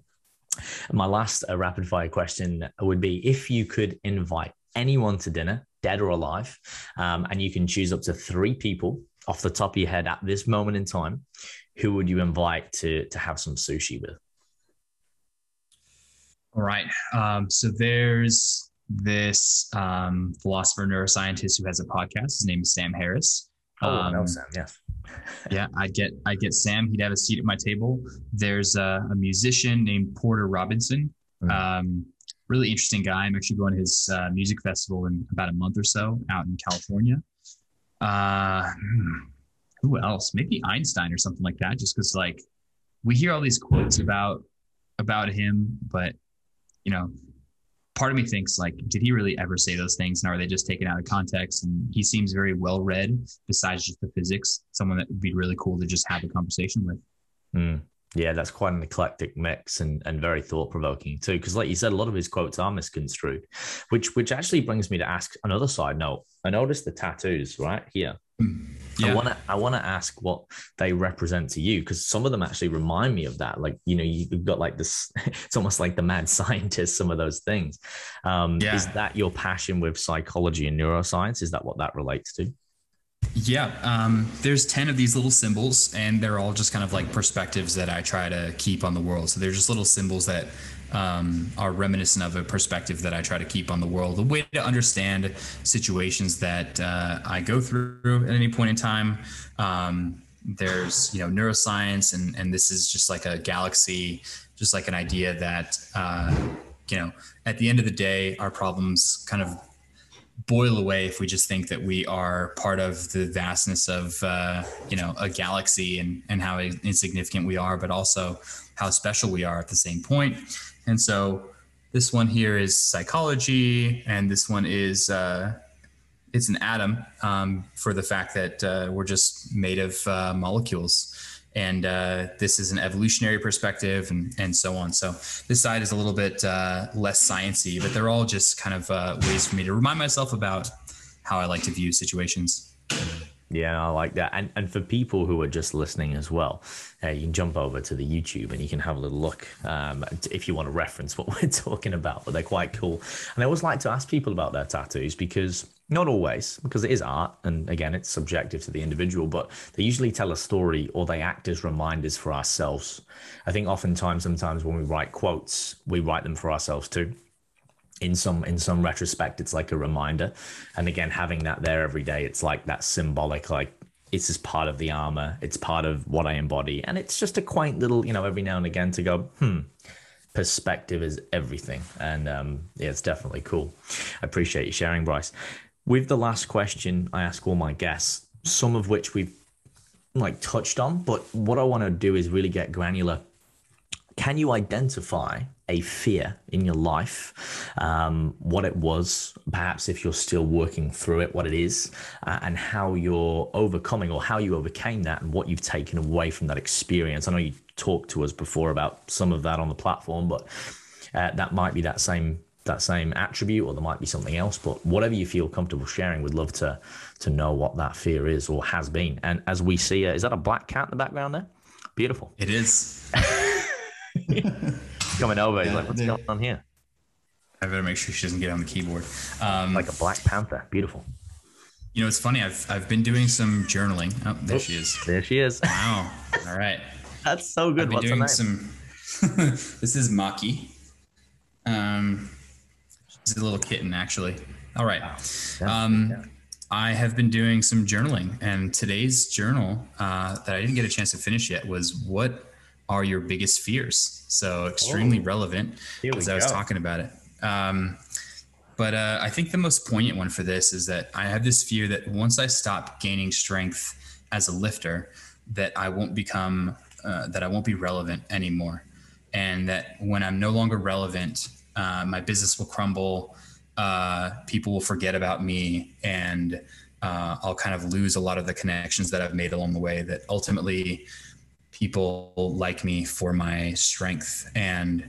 My last uh, rapid fire question would be if you could invite anyone to dinner, dead or alive, um, and you can choose up to three people off the top of your head at this moment in time, who would you invite to, to have some sushi with? All right. Um, so there's this um, philosopher, neuroscientist who has a podcast. His name is Sam Harris. Oh, um, no, Sam. Yes. yeah, I'd get I'd get Sam. He'd have a seat at my table. There's a, a musician named Porter Robinson. Mm. Um, really interesting guy. I'm actually going to his uh, music festival in about a month or so out in California. Uh, who else? Maybe Einstein or something like that. Just because like we hear all these quotes about about him, but you know, part of me thinks like, did he really ever say those things, and are they just taken out of context? And he seems very well read. Besides just the physics, someone that would be really cool to just have a conversation with. Mm. Yeah, that's quite an eclectic mix and, and very thought provoking too. Because, like you said, a lot of his quotes are misconstrued, which which actually brings me to ask another side note. I noticed the tattoos right here. Yeah. I want to I want to ask what they represent to you because some of them actually remind me of that. Like you know, you've got like this. It's almost like the mad scientist. Some of those things. Um, yeah. Is that your passion with psychology and neuroscience? Is that what that relates to? Yeah, um, there's 10 of these little symbols, and they're all just kind of like perspectives that I try to keep on the world. So they're just little symbols that um, are reminiscent of a perspective that I try to keep on the world, a way to understand situations that uh, I go through at any point in time. Um, there's, you know, neuroscience, and, and this is just like a galaxy, just like an idea that, uh, you know, at the end of the day, our problems kind of boil away if we just think that we are part of the vastness of uh, you know a galaxy and and how insignificant we are, but also how special we are at the same point. And so this one here is psychology, and this one is uh, it's an atom um, for the fact that uh, we're just made of uh, molecules. And uh, this is an evolutionary perspective and, and so on. So this side is a little bit uh, less sciency but they're all just kind of uh, ways for me to remind myself about how i like to view situations yeah, I like that. And and for people who are just listening as well, uh, you can jump over to the YouTube and you can have a little look um, if you want to reference what we're talking about. But they're quite cool. And I always like to ask people about their tattoos because not always, because it is art, and again, it's subjective to the individual. But they usually tell a story or they act as reminders for ourselves. I think oftentimes, sometimes when we write quotes, we write them for ourselves too in some in some retrospect it's like a reminder. And again having that there every day it's like that symbolic like it's just part of the armor. It's part of what i embody. And it's just a quaint little you know every now and again to go hmm perspective is everything. And um yeah it's definitely cool. I appreciate you sharing bryce. With the last question i ask all my guests some of which we've like touched on but what i want to do is really get granular. Can you identify a fear in your life, um, what it was, perhaps if you're still working through it, what it is, uh, and how you're overcoming or how you overcame that and what you've taken away from that experience. I know you talked to us before about some of that on the platform, but uh, that might be that same that same attribute or there might be something else but whatever you feel comfortable sharing we'd love to to know what that fear is or has been. And as we see uh, is that a black cat in the background there? Beautiful. It is coming over. He's like, what's going on here? I better make sure she doesn't get on the keyboard. Um, like a Black Panther. Beautiful. You know, it's funny. I've I've been doing some journaling. Oh, there she is. There she is. Wow. All right. That's so good. I've been What's doing some. this is Maki. Um, she's a little kitten, actually. All right. Wow. Um, I have been doing some journaling, and today's journal uh, that I didn't get a chance to finish yet was what are your biggest fears? So extremely oh, relevant as I was talking about it. Um, but uh, I think the most poignant one for this is that I have this fear that once I stop gaining strength as a lifter, that I won't become, uh, that I won't be relevant anymore. And that when I'm no longer relevant, uh, my business will crumble. Uh, people will forget about me and uh, I'll kind of lose a lot of the connections that I've made along the way that ultimately people like me for my strength and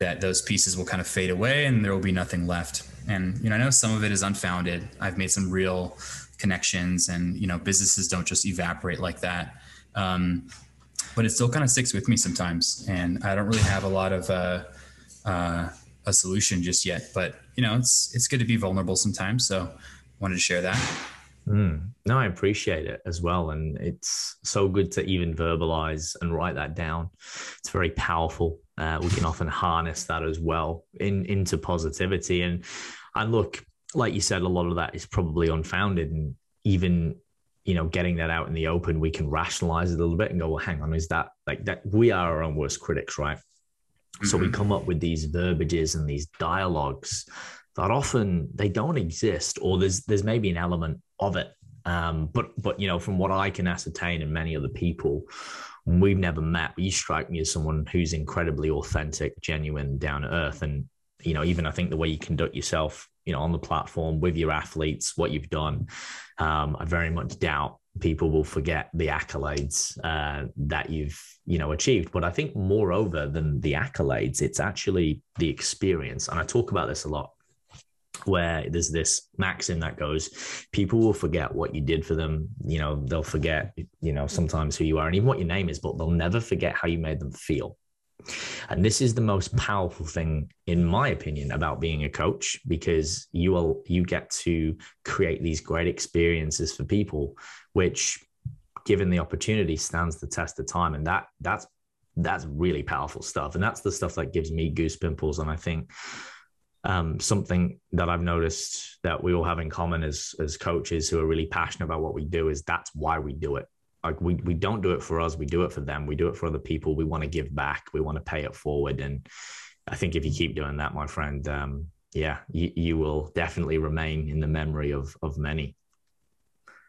that those pieces will kind of fade away and there will be nothing left. And you know i know some of it is unfounded. I've made some real connections and you know businesses don't just evaporate like that. Um, but it still kind of sticks with me sometimes. And i don't really have a lot of uh, uh, a solution just yet but you know it's it's good to be vulnerable sometimes. So wanted to share that Mm. No, I appreciate it as well. And it's so good to even verbalize and write that down. It's very powerful. Uh, we can often harness that as well in into positivity. And and look, like you said, a lot of that is probably unfounded. And even, you know, getting that out in the open, we can rationalize it a little bit and go, well, hang on, is that like that? We are our own worst critics, right? Mm-hmm. So we mm-hmm. come up with these verbiages and these dialogues that often they don't exist, or there's there's maybe an element of it. Um, but but you know, from what I can ascertain and many other people, we've never met, but you strike me as someone who's incredibly authentic, genuine, down to earth, and you know, even I think the way you conduct yourself, you know, on the platform with your athletes, what you've done, um, I very much doubt people will forget the accolades uh, that you've you know achieved. But i think moreover than the accolades it's actually the experience. And i talk about this a lot where there's this maxim that goes people will forget what you did for them. You know they'll forget you know sometimes who you are and even what your name is but they'll never forget how you made them feel. And this is the most powerful thing in my opinion about being a coach because you will you get to create these great experiences for people which given the opportunity stands the test of time. And that that's that's really powerful stuff. And that's the stuff that gives me goose pimples. And i think um, something that I've noticed that we all have in common as as coaches who are really passionate about what we do is that's why we do it. Like we we don't do it for us, we do it for them. We do it for other people. We want to give back. We want to pay it forward. And I think if you keep doing that, my friend, um, yeah, you, you will definitely remain in the memory of of many.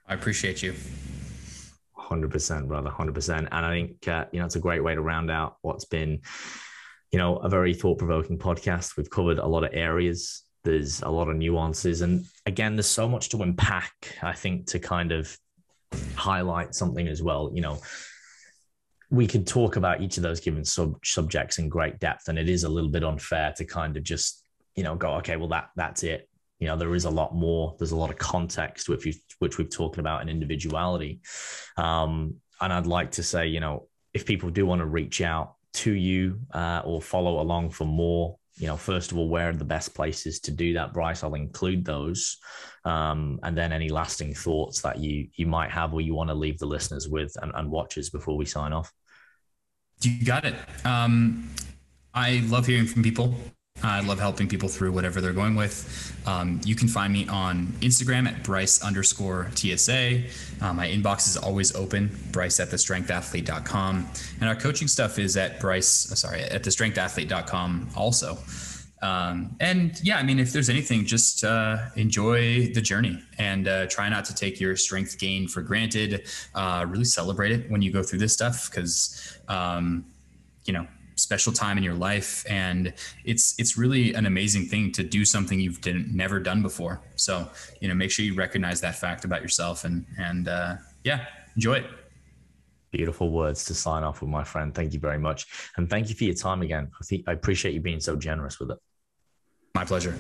I appreciate you. 100% brother 100% and i think uh, you know it's a great way to round out what's been you know a very thought-provoking podcast. We've covered a lot of areas. There's a lot of nuances. And again there's so much to unpack i think to kind of highlight something as well. You know we could talk about each of those given sub subjects in great depth and it is a little bit unfair to kind of just you know go okay well that that's it. You know there is a lot more. There's a lot of context which we which we've talked about in individuality. Um, and i'd like to say you know if people do want to reach out to you uh, or follow along for more. You know first of all where are the best places to do that bryce? I'll include those. Um, and then any lasting thoughts that you you might have or you want to leave the listeners with and, and watchers before we sign off. You got it. Um, i love hearing from people I love helping people through whatever they're going with. Um, you can find me on Instagram at Bryce underscore TSA. Uh, my inbox is always open, Bryce at thestrengthathlete.com. And our coaching stuff is at Bryce, uh, sorry, at thestrengthathlete.com also. Um, and yeah, I mean, if there's anything, just uh, enjoy the journey and uh, try not to take your strength gain for granted. Uh, really celebrate it when you go through this stuff because, um, you know, special time in your life and it's it's really an amazing thing to do something you've didn't, never done before. So you know make sure you recognize that fact about yourself and and uh, yeah enjoy it. Beautiful words to sign off with my friend. Thank you very much. And thank you for your time again. I think i appreciate you being so generous with it. My pleasure.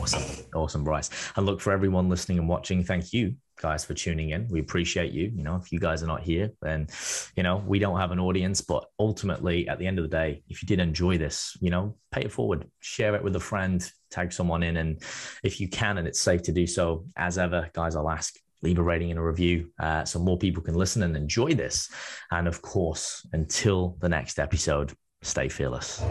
Awesome. Awesome bryce. And look for everyone listening and watching thank you guys for tuning in. We appreciate you. You know, if you guys are not here, then, you know, we don't have an audience. But ultimately, at the end of the day, if you did enjoy this, you know, pay it forward, share it with a friend, tag someone in. And if you can, and it's safe to do so, as ever, guys, I'll ask leave a rating and a review uh, so more people can listen and enjoy this. And of course, until the next episode, stay fearless.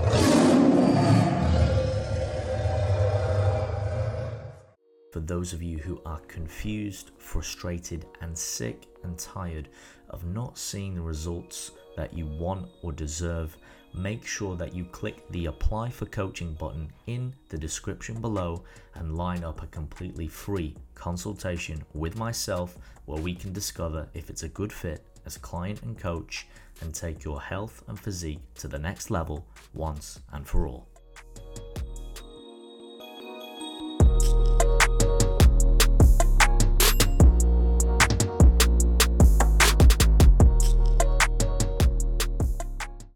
For those of you who are confused, frustrated, and sick and tired of not seeing the results that you want or deserve, make sure that you click the apply for coaching button in the description below and line up a completely free consultation with myself where we can discover if it's a good fit as client and coach and take your health and physique to the next level once and for all.